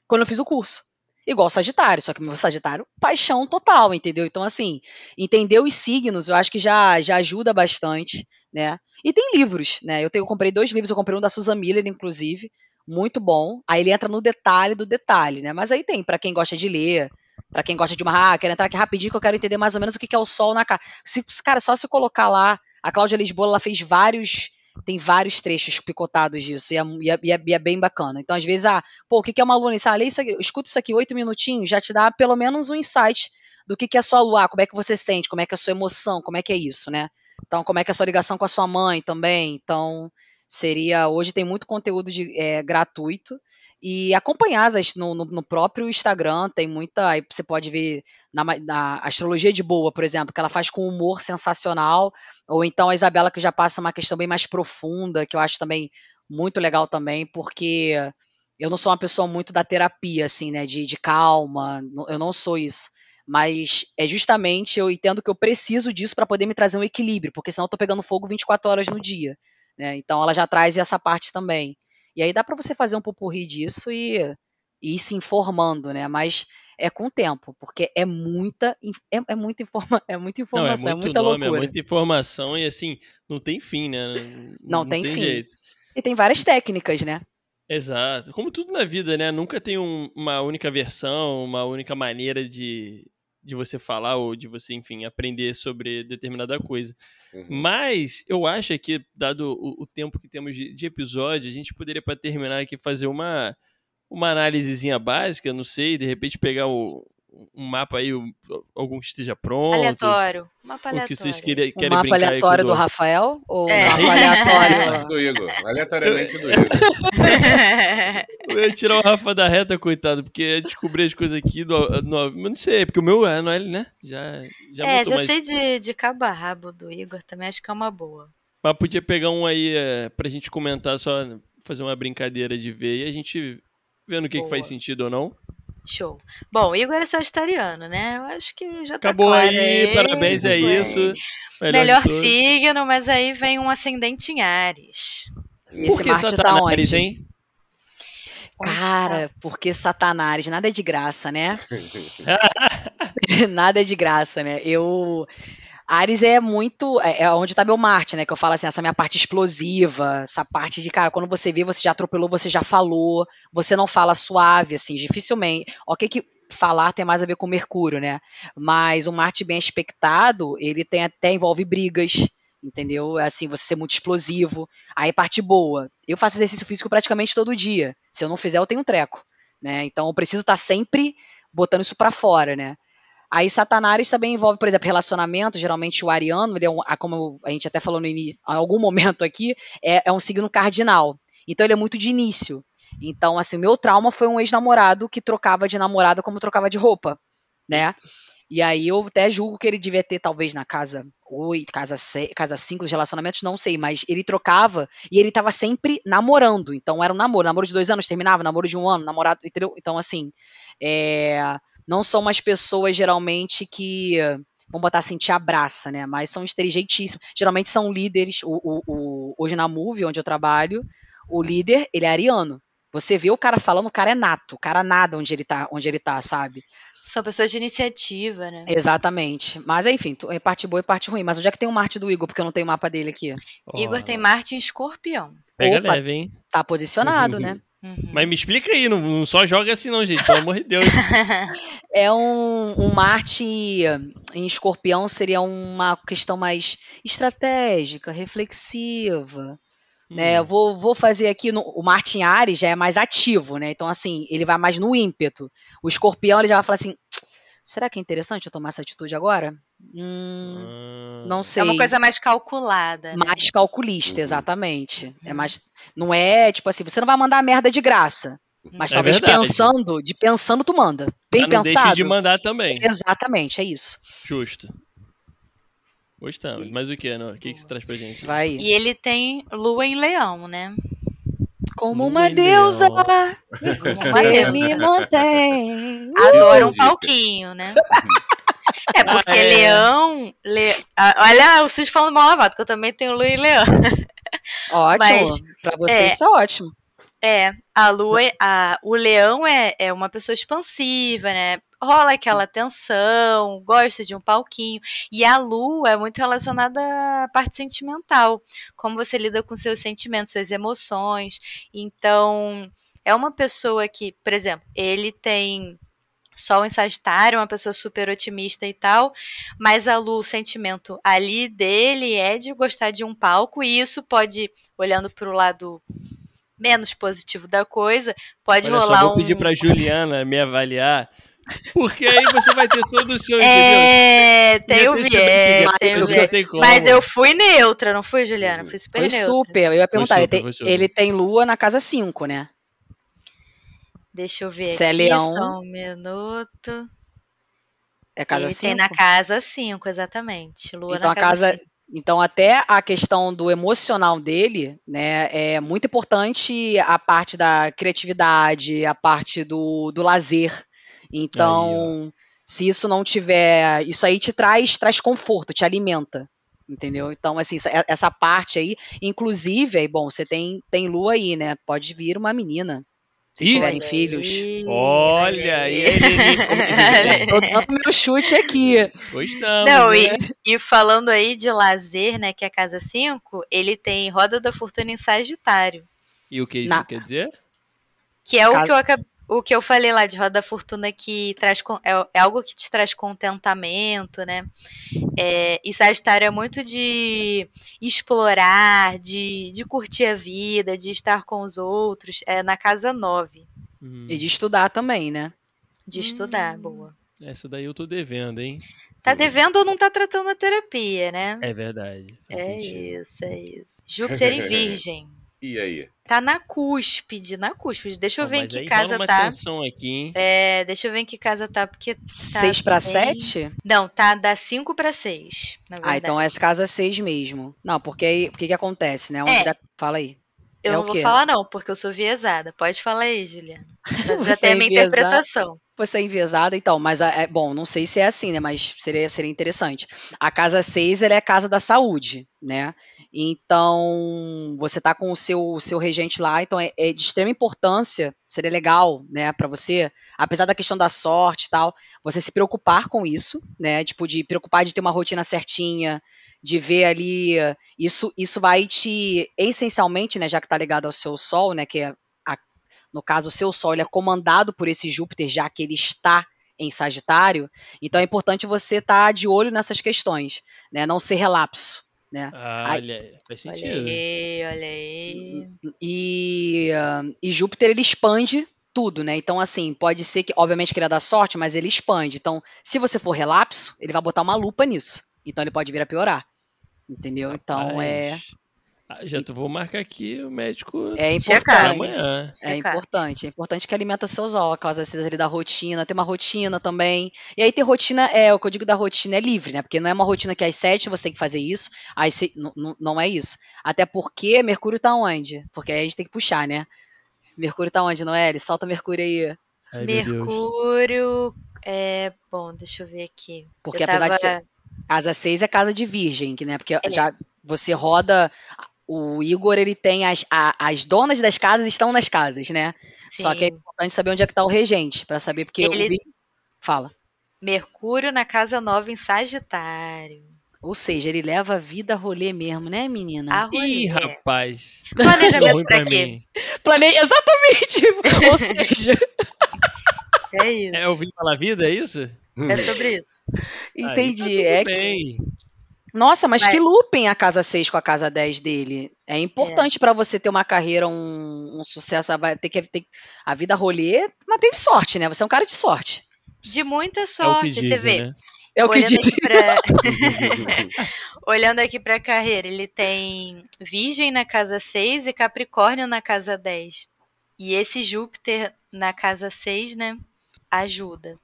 C: quando eu fiz o curso. Igual o Sagitário, só que meu Sagitário, paixão total, entendeu? Então, assim, entender os signos eu acho que já, já ajuda bastante, né? E tem livros, né? Eu, tenho, eu comprei dois livros, eu comprei um da Susan Miller, inclusive, muito bom. Aí ele entra no detalhe do detalhe, né? Mas aí tem, para quem gosta de ler, para quem gosta de uma, ah, quero entrar aqui rapidinho que eu quero entender mais ou menos o que é o sol na cara. Se, cara, só se colocar lá, a Cláudia Lisboa, ela fez vários, tem vários trechos picotados disso, e é, e é, e é bem bacana. Então, às vezes, ah, pô, o que é uma lua? Ah, lê isso aqui, escuta isso aqui oito minutinhos, já te dá pelo menos um insight do que é a sua lua, como é que você sente, como é que é a sua emoção, como é que é isso, né? Então, como é que é a sua ligação com a sua mãe também. Então, seria, hoje tem muito conteúdo de, é, gratuito, e acompanhar no, no, no, próprio Instagram, tem muita. Aí você pode ver na, na, Astrologia de Boa, por exemplo, que ela faz com humor sensacional, ou então a Isabela que já passa uma questão bem mais profunda, que eu acho também muito legal também, porque eu não sou uma pessoa muito da terapia, assim, né, de, de calma, eu não sou isso. Mas é justamente eu entendo que eu preciso disso para poder me trazer um equilíbrio, porque senão eu tô pegando fogo 24 horas no dia. Né? Então ela já traz essa parte também. E aí dá para você fazer um pupurri disso e, e ir se informando, né? Mas é com o tempo, porque é muita, é, é muita, informa, [LAUGHS] é muita informação,
A: não,
C: é,
A: muito
C: é muita
A: nome,
C: loucura.
A: É muita informação e assim, não tem fim, né?
C: Não, não tem, tem, fim.
A: Jeito.
C: E tem várias técnicas, né?
A: Exato. Como tudo na vida, né? Nunca tem um, uma única versão, uma única maneira de, de você falar ou de você, enfim, aprender sobre determinada coisa. Uhum. Mas eu acho que, dado o, o tempo que temos de, de, episódio, a gente poderia, para terminar aqui, fazer uma, uma análisezinha básica, não sei, de repente pegar o, um mapa aí, algum que esteja pronto.
D: Aleatório. Mapa aleatório.
A: O que vocês querem, querem
C: um mapa aleatório do... do... Rafael? Ou é. um mapa [LAUGHS] aleatório
B: do Igor? Aleatoriamente do Igor. [LAUGHS]
A: Eu ia tirar o Rafa da reta, coitado, porque ia descobrir as coisas aqui do, no, não sei, porque o meu é no L, né? Já, já
D: É, já
A: mais...
D: sei de, de cabo a rabo do Igor, também acho que é uma boa.
A: Mas podia pegar um aí é, pra gente comentar, só fazer uma brincadeira de ver e a gente vendo o que, que faz sentido ou não.
D: Show. Bom, o Igor é sagitariano, né? Eu acho que já tá
A: Acabou
D: claro
A: aí,
D: aí,
A: parabéns, é isso.
D: Melhor, Melhor signo, mas aí vem um ascendente em Ares.
A: Por que Satanás, tá hein?
C: Cara, porque Satanás, nada é de graça, né? [LAUGHS] nada é de graça, né? Eu Ares é muito. É, é onde tá meu Marte, né? Que eu falo assim, essa minha parte explosiva, essa parte de, cara, quando você vê, você já atropelou, você já falou, você não fala suave, assim, dificilmente. Ok, que falar tem mais a ver com Mercúrio, né? Mas o Marte bem expectado, ele tem até envolve brigas, entendeu? Assim, você ser muito explosivo. Aí parte boa. Eu faço exercício físico praticamente todo dia. Se eu não fizer, eu tenho treco, né? Então eu preciso estar tá sempre botando isso para fora, né? Aí Satanás também envolve, por exemplo, relacionamento. Geralmente o ariano, ele é um, como a gente até falou no início, em algum momento aqui, é, é um signo cardinal. Então ele é muito de início. Então, assim, meu trauma foi um ex-namorado que trocava de namorada como trocava de roupa, né? E aí eu até julgo que ele devia ter, talvez, na casa 8, casa 6, casa 5 dos relacionamentos, não sei, mas ele trocava e ele tava sempre namorando. Então era um namoro, namoro de dois anos, terminava, namoro de um ano, namorado, entendeu? Então, assim, é não são umas pessoas geralmente que vamos botar assim, te abraça, né? Mas são inteligentíssimos. Geralmente são líderes. O, o, o, hoje na Move, onde eu trabalho, o líder, ele é ariano. Você vê o cara falando, o cara é nato, o cara nada onde ele tá, onde ele tá, sabe?
D: São pessoas de iniciativa, né?
C: Exatamente. Mas enfim, é parte boa e parte ruim. Mas onde é que tem o Marte do Igor? Porque eu não tenho o mapa dele aqui.
D: Oh. Igor tem Marte em escorpião.
A: Pega Opa, leve, hein?
C: Tá posicionado, né?
A: Uhum. Mas me explica aí, não, não, só joga assim não, gente, pelo amor de Deus. [LAUGHS]
C: é um, um Marte em escorpião seria uma questão mais estratégica, reflexiva. Né, eu vou, vou fazer aqui, no, o Marte em Ares já é mais ativo, né? Então, assim, ele vai mais no ímpeto. O escorpião, ele já vai falar assim, será que é interessante eu tomar essa atitude agora? Hum, hum. Não sei.
D: É uma coisa mais calculada. Né?
C: Mais calculista, uhum. exatamente. É uhum. É mais, não é tipo assim, você não vai mandar merda de graça. Uhum. Mas é talvez verdade. pensando, de pensando tu manda. Bem não pensado. Deixe
A: de mandar também.
C: Exatamente, é isso.
A: Justo. Gostamos. Mas o que, O que, que você traz pra gente?
C: Vai.
D: E ele tem lua em leão, né?
C: Como uma deusa, [LAUGHS] você me mantém.
D: Adoro um palquinho, né? [LAUGHS] É porque ah, é. leão. Le... olha, o Cis falando mal lavado, que eu também tenho lua em leão. [LAUGHS]
C: Ótimo. Mas, pra você é, isso é ótimo.
D: É, a lua, a, o leão é, é uma pessoa expansiva, né? Rola aquela tensão, gosta de um palquinho. E a lua é muito relacionada à parte sentimental, como você lida com seus sentimentos, suas emoções. Então, é uma pessoa que, por exemplo, ele tem Sol em Sagitário, uma pessoa super otimista e tal, mas a Lu, o sentimento ali dele é de gostar de um palco, e isso pode, olhando para o lado menos positivo da coisa, pode Olha rolar
A: só,
D: vou
A: um... pedir para Juliana me avaliar, porque aí você vai ter todo o seu
D: É, tem o viés, tem o viés. Mas eu fui neutra, não fui, Juliana? Fui super
C: foi
D: neutra.
C: super, eu ia perguntar, super, ele, tem, ele tem lua na casa 5, né?
D: Deixa eu ver
C: Se
D: é
C: aqui, é leão.
D: só um minuto.
C: É casa 5?
D: Tem na casa 5, exatamente. Lua
C: então,
D: na casa, casa
C: Então, até a questão do emocional dele, né, é muito importante a parte da criatividade, a parte do, do lazer. Então, aí, se isso não tiver, isso aí te traz, traz conforto, te alimenta, Entendeu? Então, assim, essa parte aí, inclusive, aí, bom, você tem, tem lua aí, né? Pode vir uma menina. Se Ih, tiverem filhos.
A: Olha aí, [LAUGHS]
C: Tô dando meu chute aqui.
A: Gostamos.
D: Não,
A: né?
D: e, e, falando aí de lazer, né, que é a casa 5, ele tem Roda da Fortuna em Sagitário.
A: E o que isso
C: Na...
A: quer dizer?
D: Que é casa... o que eu acabei o que eu falei lá de roda da fortuna que traz é, é algo que te traz contentamento, né? É, e Sagitário é muito de explorar, de, de curtir a vida, de estar com os outros. É na casa 9.
C: Hum. E de estudar também, né?
D: De estudar, hum. boa.
A: Essa daí eu tô devendo, hein?
D: Tá devendo ou não tá tratando a terapia, né?
A: É verdade.
D: É sentido. isso, é isso. [LAUGHS] Júpiter em Virgem.
B: E aí?
D: Tá na cúspide, na cúspide. Deixa eu ver em que casa
A: uma
D: tá.
A: Tensão aqui, hein?
D: É, deixa eu ver em que casa tá, porque. Tá
C: 6 para 7?
D: Não, tá da 5 para 6.
C: Ah, então é casa 6 mesmo. Não, porque aí, o que, que acontece, né? Onde é. dá... Fala aí.
D: Eu
C: é
D: não vou falar, não, porque eu sou viesada. Pode falar aí, Juliana. Já tem a minha
C: enviesada,
D: interpretação.
C: Você é enviesada, então, mas é bom, não sei se é assim, né? Mas seria, seria interessante. A casa 6 ela é a casa da saúde, né? Então, você tá com o seu, seu regente lá, então é, é, de extrema importância, seria legal, né, para você, apesar da questão da sorte e tal, você se preocupar com isso, né, tipo, de preocupar de ter uma rotina certinha, de ver ali, isso, isso vai te, essencialmente, né, já que tá ligado ao seu sol, né, que é, a, no caso, o seu sol, ele é comandado por esse Júpiter, já que ele está em Sagitário, então é importante você estar tá de olho nessas questões, né, não ser relapso, né?
A: Ah, olha, faz sentido.
D: Olha aí, olha aí.
C: E, uh, e Júpiter ele expande tudo, né? Então, assim, pode ser que, obviamente, que ele é da sorte, mas ele expande. Então, se você for relapso, ele vai botar uma lupa nisso. Então, ele pode vir a piorar. Entendeu? Rapaz. Então, é.
A: Ah, já tu vou marcar aqui o médico
C: é importante
A: amanhã.
C: É importante, é importante que alimenta seus órgãos, às vezes ali da rotina, tem uma rotina também. E aí ter rotina, é, o que eu digo da rotina é livre, né? Porque não é uma rotina que às sete você tem que fazer isso, às se, não é isso. Até porque Mercúrio tá onde? Porque aí a gente tem que puxar, né? Mercúrio tá onde, não é? Ele solta Mercúrio aí.
D: Ai, Mercúrio é, bom, deixa eu ver aqui.
C: Porque
D: eu
C: apesar tava... de ser casa 6 é casa de virgem, né? Porque é. já você roda o Igor, ele tem as, a, as donas das casas estão nas casas, né? Sim. Só que é importante saber onde é que tá o regente, para saber, porque ele... Fala.
D: Mercúrio na casa nova em Sagitário.
C: Ou seja, ele leva a vida a rolê mesmo, né, menina?
D: A rolê.
A: Ih, rapaz. [LAUGHS]
D: Planejamento pra quê?
C: Plane... Exatamente. [LAUGHS] Ou seja...
D: É isso.
A: É ouvir falar vida, é isso?
D: É sobre isso.
C: Entendi.
A: Tá
C: é
A: bem.
C: que nossa, mas, mas, que looping a casa 6 com a casa 10 dele. É importante é. para você ter uma carreira, um, um, sucesso, vai ter que ter a vida rolê, mas teve sorte, né? Você é um cara de sorte.
D: De muita sorte, é
A: dizem,
D: você vê.
A: Né?
C: É o que
D: Olhando
C: diz.
D: Aqui pra... [LAUGHS] Olhando aqui para a carreira, ele tem Virgem na casa 6 e Capricórnio na casa 10. E esse Júpiter na casa 6, né, ajuda.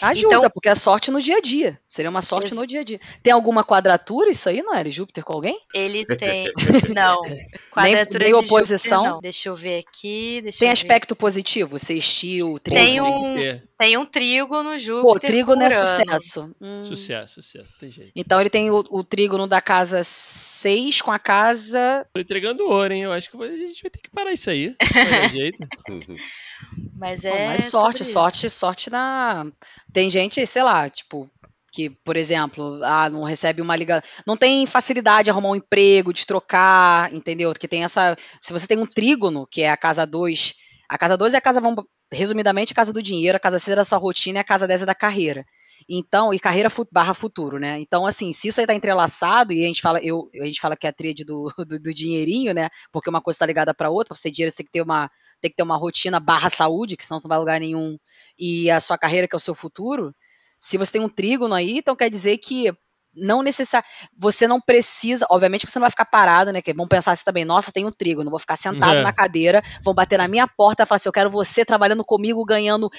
C: Ajuda, então, porque é sorte no dia a dia. Seria uma sorte no dia a dia. Tem alguma quadratura isso aí, não é? Júpiter com alguém?
D: Ele [LAUGHS] tem. Não. Quadratura
C: nem, nem
D: de
C: oposição.
D: Júpiter, não. Deixa eu ver aqui.
C: tem
D: ver.
C: aspecto positivo? Sextil,
D: trigo? Tem um, tem um trígono Júpiter.
C: Pô, trígono é sucesso.
A: Hum. Sucesso, sucesso, tem jeito.
C: Então ele tem o, o trígono da casa 6 com a casa.
A: Tô entregando ouro, hein? Eu acho que a gente vai ter que parar isso aí. [LAUGHS] Não tem jeito. [LAUGHS]
D: Mas é.
C: Mas sorte, sorte, sorte na. Tem gente, sei lá, tipo, que, por exemplo, ah, não recebe uma liga, não tem facilidade de arrumar um emprego, de trocar, entendeu? Porque tem essa, se você tem um trígono, que é a casa 2, a casa 2 é a casa, vamos, resumidamente, a casa do dinheiro, a casa 6 é da sua rotina e a casa 10 é da carreira. Então, e carreira barra futuro, né? Então, assim, se isso aí tá entrelaçado, e a gente fala, eu, a gente fala que é a tríade do, [LAUGHS] do, do dinheirinho, né? Porque uma coisa está ligada para outra, para você ter dinheiro, você tem que ter uma, tem que ter uma rotina barra saúde, que senão você não vai a lugar nenhum, e a sua carreira, que é o seu futuro. Se você tem um trígono aí, então quer dizer que não necessário. Você não precisa, obviamente, você não vai ficar parado, né? Que vão pensar assim também, nossa, tem um trigo, não vou ficar sentado é. na cadeira, vão bater na minha porta e falar assim: eu quero você trabalhando comigo, ganhando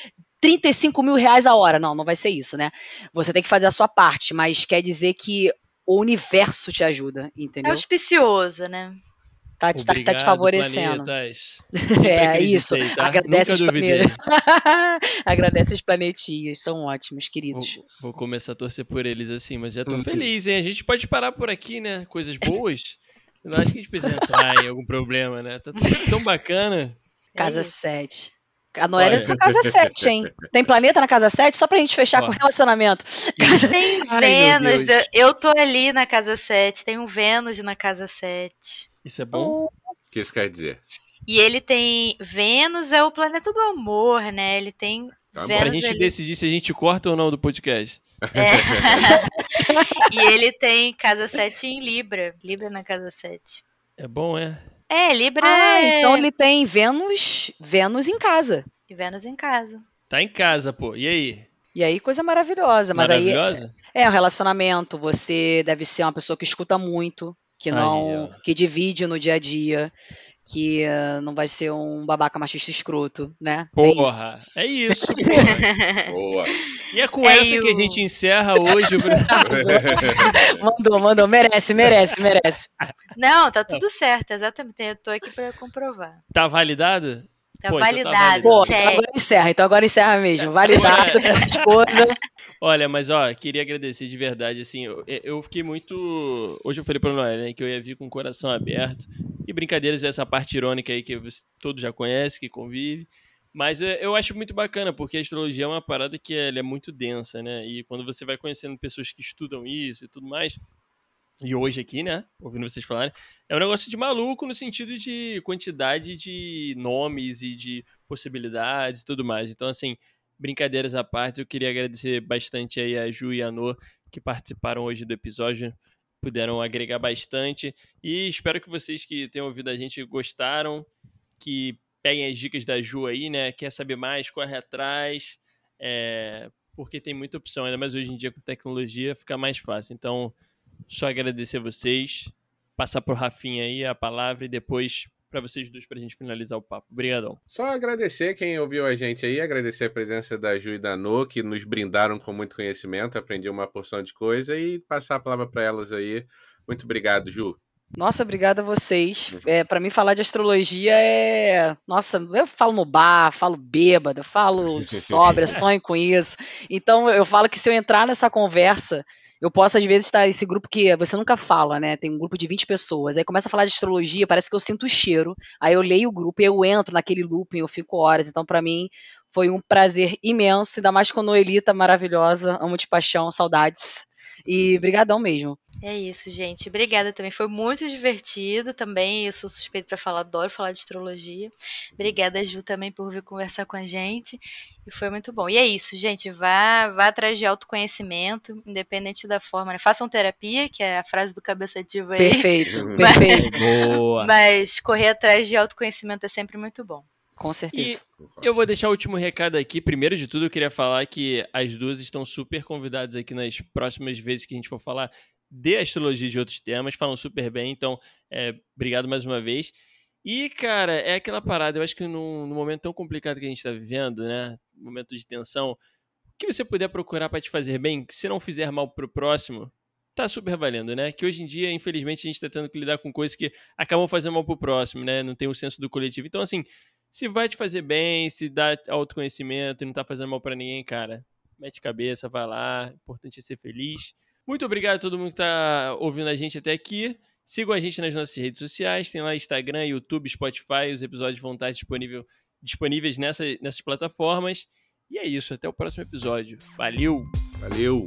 C: 35 mil reais a hora. Não, não vai ser isso, né? Você tem que fazer a sua parte, mas quer dizer que o universo te ajuda, entendeu? É
D: auspicioso, né?
C: Tá, te- tá- tá te favorecendo.
A: planetas. [LAUGHS]
C: É isso.
A: tá?
C: Agradece
A: Nunca
C: os planetas. [LAUGHS] Agradece os planetinhas, são ótimos, queridos.
A: Vou, vou começar a torcer por eles assim, mas já tô
B: Uhum.
A: feliz, hein? A gente pode parar por aqui, né? Coisas boas. Eu não acho que a gente precisa entrar em algum problema, né? Tá tudo tão bacana.
C: Casa
D: É isso.
C: 7. A Noélia é
A: Olha.
C: da casa 7, hein? Tem planeta na casa 7? Só pra gente fechar
A: Ó.
C: com relacionamento. Casa...
D: Tem
A: Ai,
D: Vênus, eu, eu tô ali na casa 7, tem um Vênus na casa 7.
A: Isso é bom?
B: O que isso quer dizer?
D: E ele tem. Vênus é o planeta do amor, né? Ele tem.
B: Tá bom.
A: Pra
D: Vênus
A: gente
D: ali-
A: decidir se a gente corta ou não do podcast.
D: É. [LAUGHS] e ele tem casa 7 em Libra. Libra na casa 7.
A: É bom, é?
D: É, Libra
C: Ah,
D: é.
C: então ele tem Vênus, Vênus em casa.
D: E Vênus em casa.
A: Tá em casa, pô. E aí?
C: E aí, coisa maravilhosa. Mas aí
A: Maravilhosa?
C: é um relacionamento. Você deve ser uma pessoa que escuta muito, que
A: Aí,
C: não.
A: ó.
C: que divide no dia a dia, que eh, não vai ser um babaca machista escroto, né? É isso.
A: Porra, é isso, porra. [LAUGHS]
B: Boa.
A: E é com
D: É,
A: essa
D: e
A: que a gente encerra hoje o [LAUGHS]
C: Mandou, mandou. Merece, merece, merece.
D: Não, tá tudo certo, exatamente. Eu tô aqui pra comprovar.
A: Tá validado?
D: Tá
A: Pô, então tá
D: validado.
A: validado.
C: Pô, então
D: check.
C: agora encerra. Então agora encerra mesmo. Validado,
A: Agora-
C: esposa. [LAUGHS]
A: Olha, mas ó, queria agradecer de verdade, assim, eu, eu fiquei muito... Hoje eu falei pra Noel, né, que eu ia vir com o coração aberto, e brincadeiras essa parte irônica aí que você- todos já conhecem, que convive, mas é, eu acho muito bacana, porque a astrologia é uma parada que ela é muito densa, né, e quando você vai conhecendo pessoas que estudam isso e tudo mais, e hoje aqui, né, ouvindo vocês falarem, é um negócio de maluco no sentido de quantidade de nomes e de possibilidades e tudo mais, então assim, brincadeiras à parte, eu queria agradecer bastante aí a Ju e a Nô que participaram hoje do episódio, puderam agregar bastante e espero que vocês que tenham ouvido a gente gostaram, que peguem as dicas da Ju aí, né? Quer saber mais, corre atrás, é, porque tem muita opção, ainda mais hoje em dia com tecnologia fica mais fácil. Então, só agradecer vocês, passar pro Rafinha aí a palavra e depois para vocês dois pra gente finalizar o papo. Obrigadão.
B: Só agradecer quem ouviu a gente aí, agradecer a presença da Ju e da No, que nos brindaram com muito conhecimento, aprendi uma porção de coisa e passar a palavra para elas aí. Muito obrigado, Ju.
C: Nossa, obrigada a vocês. É, para mim, falar de astrologia é. Nossa, eu falo no bar, falo bêbada, falo [LAUGHS] sobra, sonho com isso. Então, eu falo que se eu entrar nessa conversa, eu posso, às vezes, estar nesse grupo que você nunca fala, né? Tem um grupo de 20 pessoas. Aí começa a falar de astrologia, parece que eu sinto o cheiro. Aí eu leio o grupo e eu entro naquele looping, eu fico horas. Então, para mim, foi um prazer imenso, ainda mais com a Noelita maravilhosa. Amo de paixão, saudades. E brigadão mesmo.
D: É isso, gente. Obrigada também. Foi muito divertido também. Eu sou suspeito para falar, adoro falar de astrologia. Obrigada, Ju, também por vir conversar com a gente. E foi muito bom. E é isso, gente. Vá, vá atrás de autoconhecimento, independente da forma. Né? Façam terapia, que é a frase do cabeça ativa aí.
C: Perfeito, [LAUGHS]
B: Uhum.
C: perfeito.
A: Boa.
D: Mas correr atrás de autoconhecimento é sempre muito bom.
C: Com certeza.
A: E eu vou deixar o último recado aqui. Primeiro de tudo, eu queria falar que as duas estão super convidadas aqui nas próximas vezes que a gente for falar de astrologia e de outros temas. Falam super bem, então, é, obrigado mais uma vez. E, cara, é aquela parada, eu acho que num, num momento tão complicado que a gente está vivendo, né? Momento de tensão, o que você puder procurar para te fazer bem, se não fizer mal pro próximo, tá super valendo, né? Que hoje em dia, infelizmente, a gente tá tendo que lidar com coisas que acabam fazendo mal pro próximo, né? Não tem o senso do coletivo. Então, assim, se vai te fazer bem, se dá autoconhecimento e não tá fazendo mal pra ninguém, cara, mete cabeça, vai lá. O importante é ser feliz. Muito obrigado a todo mundo que tá ouvindo a gente até aqui. Sigam a gente nas nossas redes sociais, tem lá Instagram, YouTube, Spotify, os episódios vão estar disponível, disponíveis nessa, nessas plataformas. E é isso, até o próximo episódio. Valeu!
B: Valeu!